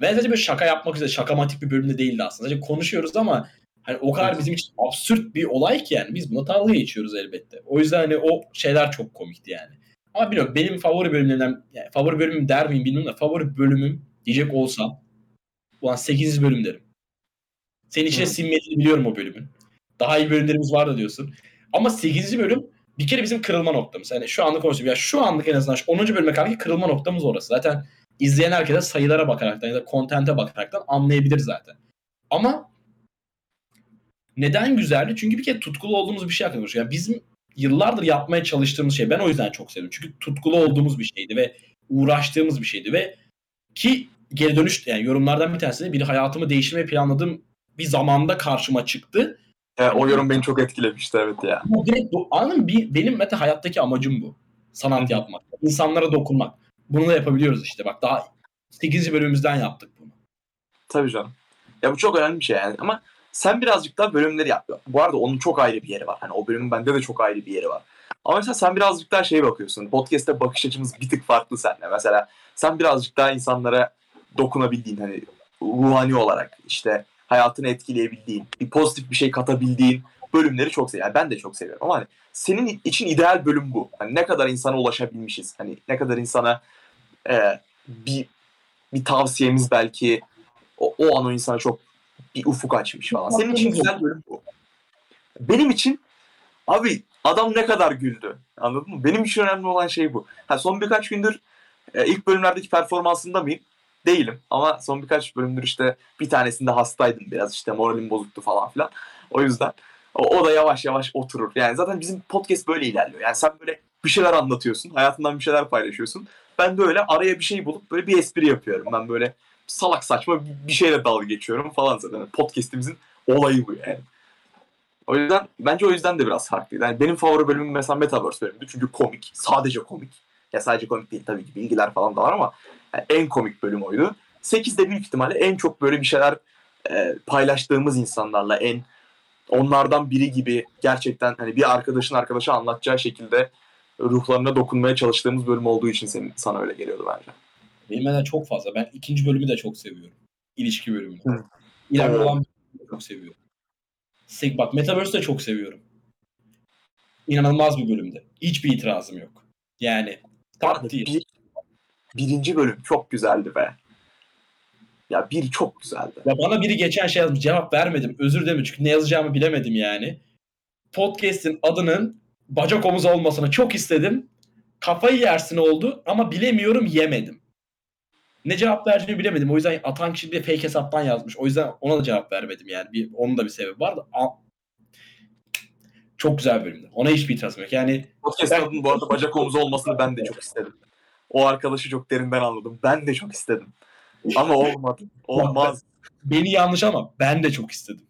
Ve sadece böyle şaka yapmak üzere şakamatik bir bölümde değildi aslında. Sadece konuşuyoruz ama hani o kadar bizim için absürt bir olay ki yani biz buna dalga geçiyoruz elbette. O yüzden hani o şeyler çok komikti yani. Ama bilmiyorum benim favori bölümlerimden yani favori bölümüm der miyim bilmiyorum da favori bölümüm diyecek olsam ulan 8. bölüm derim. Senin içine sinmediğini biliyorum o bölümün. Daha iyi bölümlerimiz var da diyorsun. Ama 8. bölüm bir kere bizim kırılma noktamız. Yani şu anda konuşuyorum. Ya şu anlık en azından şu 10. bölüme kadar kırılma noktamız orası. Zaten izleyen herkese sayılara bakaraktan ya da kontente bakaraktan anlayabilir zaten. Ama neden güzeldi? Çünkü bir kere tutkulu olduğumuz bir şey hakkında konuşuyor. Yani bizim yıllardır yapmaya çalıştığımız şey. Ben o yüzden çok sevdim. Çünkü tutkulu olduğumuz bir şeydi ve uğraştığımız bir şeydi ve ki geri dönüş yani yorumlardan bir tanesi de bir hayatımı değiştirmeyi planladığım bir zamanda karşıma çıktı. Ya, o yorum beni çok etkilemişti evet ya. Bu direkt bu anın bir benim mesela hayattaki amacım bu. Sanat yapmak, insanlara dokunmak. Bunu da yapabiliyoruz işte. Bak daha 8. bölümümüzden yaptık bunu. Tabii canım. Ya bu çok önemli bir şey yani ama sen birazcık daha bölümleri yap. Bu arada onun çok ayrı bir yeri var. Hani o bölümün bende de çok ayrı bir yeri var. Ama mesela sen birazcık daha şeye bakıyorsun. Podcast'te bakış açımız bir tık farklı seninle. Mesela sen birazcık daha insanlara dokunabildiğin hani ruhani olarak işte hayatını etkileyebildiğin, bir pozitif bir şey katabildiğin bölümleri çok seviyorum. Yani ben de çok seviyorum ama hani senin için ideal bölüm bu. Hani ne kadar insana ulaşabilmişiz. Hani ne kadar insana e, bir bir tavsiyemiz belki o, o an o insana çok bir ufuk açmış falan. Senin için güzel bölüm bu. Benim için abi adam ne kadar güldü. Anladın mı? Benim için önemli olan şey bu. Ha, son birkaç gündür e, ilk bölümlerdeki performansında mıyım? Değilim. Ama son birkaç bölümdür işte bir tanesinde hastaydım biraz işte moralim bozuktu falan filan. O yüzden o, o da yavaş yavaş oturur. Yani zaten bizim podcast böyle ilerliyor. Yani sen böyle bir şeyler anlatıyorsun. Hayatından bir şeyler paylaşıyorsun. Ben de öyle araya bir şey bulup böyle bir espri yapıyorum. Ben böyle salak saçma bir şeyle dalga geçiyorum falan zaten. Podcast'imizin olayı bu yani. O yüzden bence o yüzden de biraz farklıydı. Yani benim favori bölümüm mesela Metaverse bölümüydü. Çünkü komik. Sadece komik. Ya sadece komik değil tabii ki bilgiler falan da var ama yani en komik bölüm oydu. 8'de büyük ihtimalle en çok böyle bir şeyler e, paylaştığımız insanlarla en onlardan biri gibi gerçekten hani bir arkadaşın arkadaşa anlatacağı şekilde ruhlarına dokunmaya çalıştığımız bölüm olduğu için senin, sana öyle geliyordu bence. Benim mesela çok fazla. Ben ikinci bölümü de çok seviyorum. İlişki bölümünü. Hı. İleride olan bölümü çok seviyorum. Sek- Bak Metaverse'ü de çok seviyorum. İnanılmaz bir bölümde. Hiçbir itirazım yok. Yani Değil. bir, birinci bölüm çok güzeldi be. Ya bir çok güzeldi. Ya bana biri geçen şey yazmış. Cevap vermedim. Özür dilerim çünkü ne yazacağımı bilemedim yani. Podcast'in adının bacak omuz olmasını çok istedim. Kafayı yersin oldu ama bilemiyorum yemedim. Ne cevap vereceğimi bilemedim. O yüzden atan kişi bir fake hesaptan yazmış. O yüzden ona da cevap vermedim yani. Bir, onun da bir sebebi var da. A- Çok güzel bir bölümdü. Ona hiçbir itirazım yok. Yani Podcast'ın Ben- bu arada bacak omuzu olmasını ben de çok istedim. O arkadaşı çok derinden anladım. Ben de çok istedim. Ama olmadı. *laughs* Olmaz. beni yanlış ama ben de çok istedim.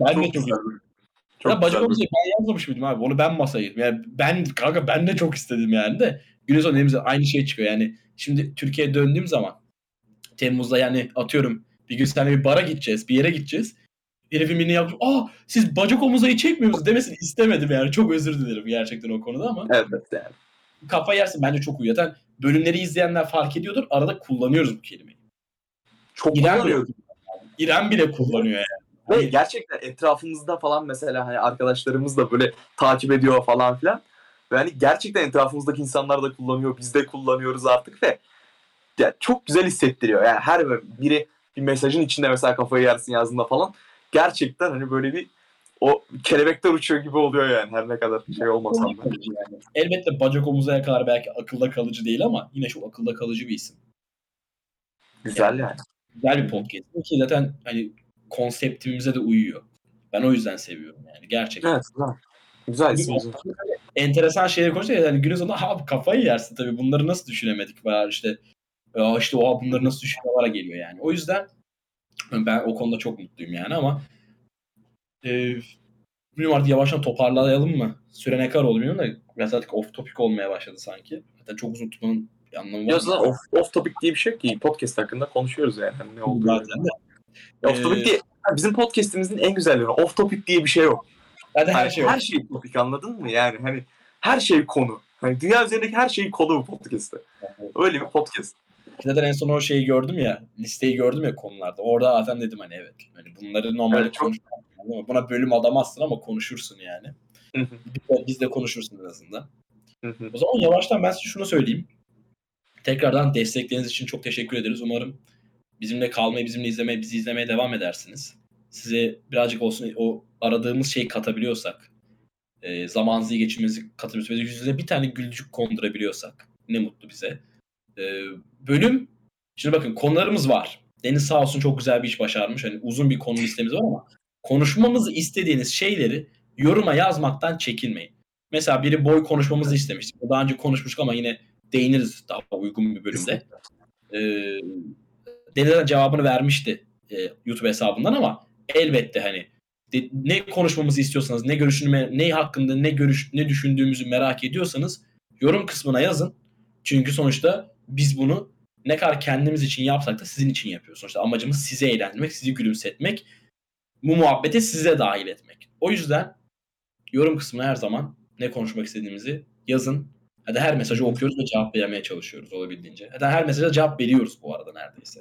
Ben de Çok çok güzel. istedim. Çok ya bacak omuzu ben yazmamış mıydım abi? Onu ben masaya yedim. Yani ben kanka ben de çok istedim yani de. Günün sonunda elimizde aynı şey çıkıyor. Yani şimdi Türkiye'ye döndüğüm zaman Temmuz'da yani atıyorum bir gün seninle bir bara gideceğiz. Bir yere gideceğiz. Herifin birini yapmış. Aa siz bacak omuzayı çekmiyor musunuz demesini istemedim yani. Çok özür dilerim gerçekten o konuda ama. Evet yani. Kafa yersin bence çok uyuyor. Zaten bölümleri izleyenler fark ediyordur. Arada kullanıyoruz bu kelimeyi. Çok İrem bile, kullanıyoruz. İrem bile kullanıyor yani. Ve gerçekten etrafımızda falan mesela hani arkadaşlarımız da böyle takip ediyor falan filan. Ve hani gerçekten etrafımızdaki insanlar da kullanıyor. Biz de kullanıyoruz artık ve ya çok güzel hissettiriyor. Yani her biri bir mesajın içinde mesela kafayı yersin yazdığında falan gerçekten hani böyle bir o kelebekler uçuyor gibi oluyor yani her ne kadar şey olmasam da. Yani. Elbette bacak omuza kadar belki akılda kalıcı değil ama yine çok akılda kalıcı bir isim. Güzel yani. Güzel bir podcast. Ki zaten hani konseptimize de uyuyor. Ben o yüzden seviyorum yani gerçekten. Evet güzel. Güzel isim. güzel. Enteresan şeyleri konuşuyor. Yani günün sonunda abi kafayı yersin tabii. Bunları nasıl düşünemedik? Veya işte işte o bunları nasıl düşünüyorlara geliyor yani. O yüzden ben o konuda çok mutluyum yani ama e, bilmiyorum artık yavaştan toparlayalım mı? Süre ne kadar bilmiyorum da biraz artık off topic olmaya başladı sanki. Zaten çok uzun tutmanın bir anlamı var. Ya zaten off, off topic diye bir şey ki. Podcast hakkında konuşuyoruz yani. Hani ne oldu? Zaten de. Off topic Ee, diye bizim podcast'imizin en güzelleri. Off topic diye bir şey yok. Zaten her Hani şey var. her şey topik anladın mı? Yani hani her şey konu. Hani dünya üzerindeki her şey konu bu podcast'te. Öyle bir podcast. Zaten en son o şeyi gördüm ya, listeyi gördüm ya konularda. Orada zaten dedim hani evet. Hani bunları normalde Evet, çok- Buna bölüm adamazsın ama konuşursun yani. Biz de, biz de konuşursun en azından. O zaman yavaştan ben size şunu söyleyeyim. Tekrardan destekleriniz için çok teşekkür ederiz. Umarım bizimle kalmayı, bizimle izlemeye, bizi izlemeye devam edersiniz. Size birazcık olsun o aradığımız şeyi katabiliyorsak, e, zamanınızı iyi geçirmenizi katabiliyorsak, yüzünüze bir tane gülücük kondurabiliyorsak ne mutlu bize. E, bölüm, şimdi bakın konularımız var. Deniz sağ olsun çok güzel bir iş başarmış. Hani uzun bir konu listemiz var ama konuşmamızı istediğiniz şeyleri yoruma yazmaktan çekinmeyin. Mesela biri boy konuşmamızı istemişti. Daha önce konuşmuştuk ama yine değiniriz daha uygun bir bölümde. Ee, Deniz'e cevabını vermişti e, YouTube hesabından ama elbette hani de- ne konuşmamızı istiyorsanız, ne görüşünü, ne hakkında ne görüş, ne düşündüğümüzü merak ediyorsanız yorum kısmına yazın. Çünkü sonuçta biz bunu ne kadar kendimiz için yapsak da sizin için yapıyoruz. Sonuçta amacımız sizi eğlendirmek, sizi gülümsetmek, bu muhabbete size dahil etmek. O yüzden yorum kısmına her zaman ne konuşmak istediğimizi yazın. Hadi her mesajı okuyoruz ve cevap vermeye çalışıyoruz olabildiğince. Hatta her mesaja cevap veriyoruz bu arada neredeyse.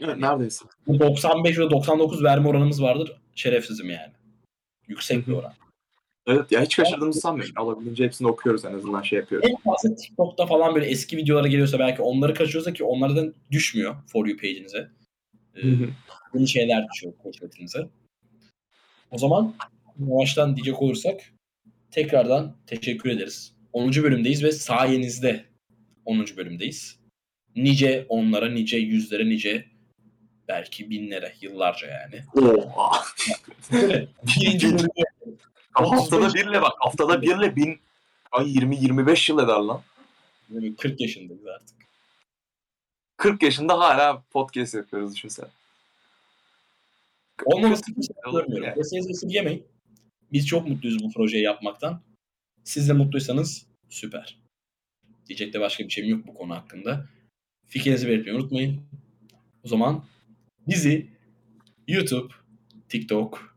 Evet, neredeyse. Bu 95 ve 99 verme oranımız vardır. Şerefsizim yani. Yüksek bir oran. Evet ya hiç kaçırdığımızı sanmıyorum. Olabildiğince hepsini okuyoruz en azından şey yapıyoruz. En fazla TikTok'ta falan böyle eski videolara geliyorsa belki onları kaçırıyorsa ki onlardan düşmüyor For You page'inize. Ee, yeni şeyler düşüyor keşfetinize. O zaman yavaştan diyecek olursak tekrardan teşekkür ederiz. 10. bölümdeyiz ve sayenizde 10. bölümdeyiz. Nice onlara, nice yüzlere, nice belki binlere, yıllarca yani. Oha. *laughs* Birinci bölümde haftada birle bak. Haftada birle bin ay 20-25 yıl eder lan. böyle 40 yaşındayız artık. 40 yaşında hala podcast yapıyoruz düşünsene. Olmaması için görmüyorum. Desteğinizi esirgemeyin. Biz çok mutluyuz bu projeyi yapmaktan. Siz de mutluysanız süper. Diyecek de başka bir şeyim yok bu konu hakkında. Fikrinizi belirtmeyi unutmayın. O zaman bizi YouTube, TikTok,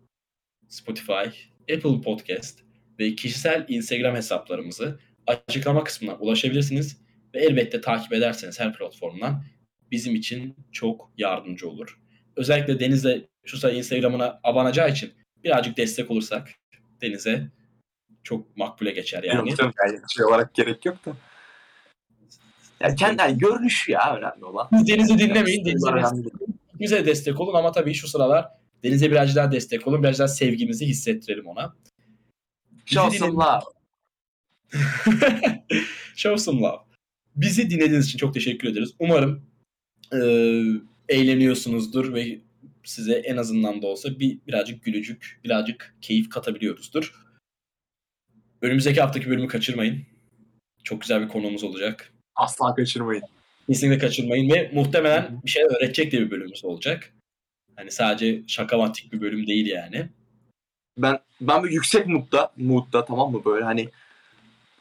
Spotify, Apple Podcast ve kişisel Instagram hesaplarımızı açıklama kısmına ulaşabilirsiniz ve elbette takip ederseniz her platformdan bizim için çok yardımcı olur. Özellikle Deniz'le şu sıra Instagram'ına abanacağı için birazcık destek olursak Deniz'e çok makbule geçer yani. Yok canım, yani şey olarak gerek yok da. Ya kendi yani görünüşü ya önemli olan. Siz Deniz'i dinlemeyin. Deniz'e destek olun ama tabii şu sıralar Deniz'e biraz daha destek olun. Biraz daha sevgimizi hissettirelim ona. Show some love. *laughs* Show some love. Bizi dinlediğiniz için çok teşekkür ederiz. Umarım e, eğleniyorsunuzdur ve size en azından da olsa bir birazcık gülücük, birazcık keyif katabiliyoruzdur. Önümüzdeki haftaki bölümü kaçırmayın. Çok güzel bir konuğumuz olacak. Asla kaçırmayın. Kesinlikle kaçırmayın ve muhtemelen bir şey öğretecek de bir bölümümüz olacak. Hani sadece şakamatik bir bölüm değil yani. Ben ben bir yüksek moodda, moodda tamam mı böyle hani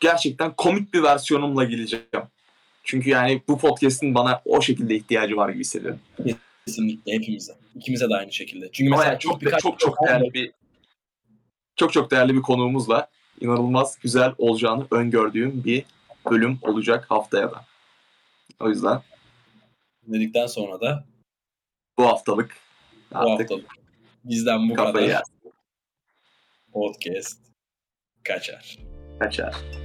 gerçekten komik bir versiyonumla geleceğim. Çünkü yani bu podcast'in bana o şekilde ihtiyacı var gibi hissediyorum. Kesinlikle hepimize. İkimize de aynı şekilde. Çünkü mesela yani çok çok birkaç çok çok değerli bir çok çok değerli bir konuğumuzla inanılmaz güzel olacağını öngördüğüm bir bölüm olacak haftaya da. O yüzden dedikten sonra da bu haftalık bu artık haftalık bizden bu kadar yersin. podcast kaçar. Kaçar.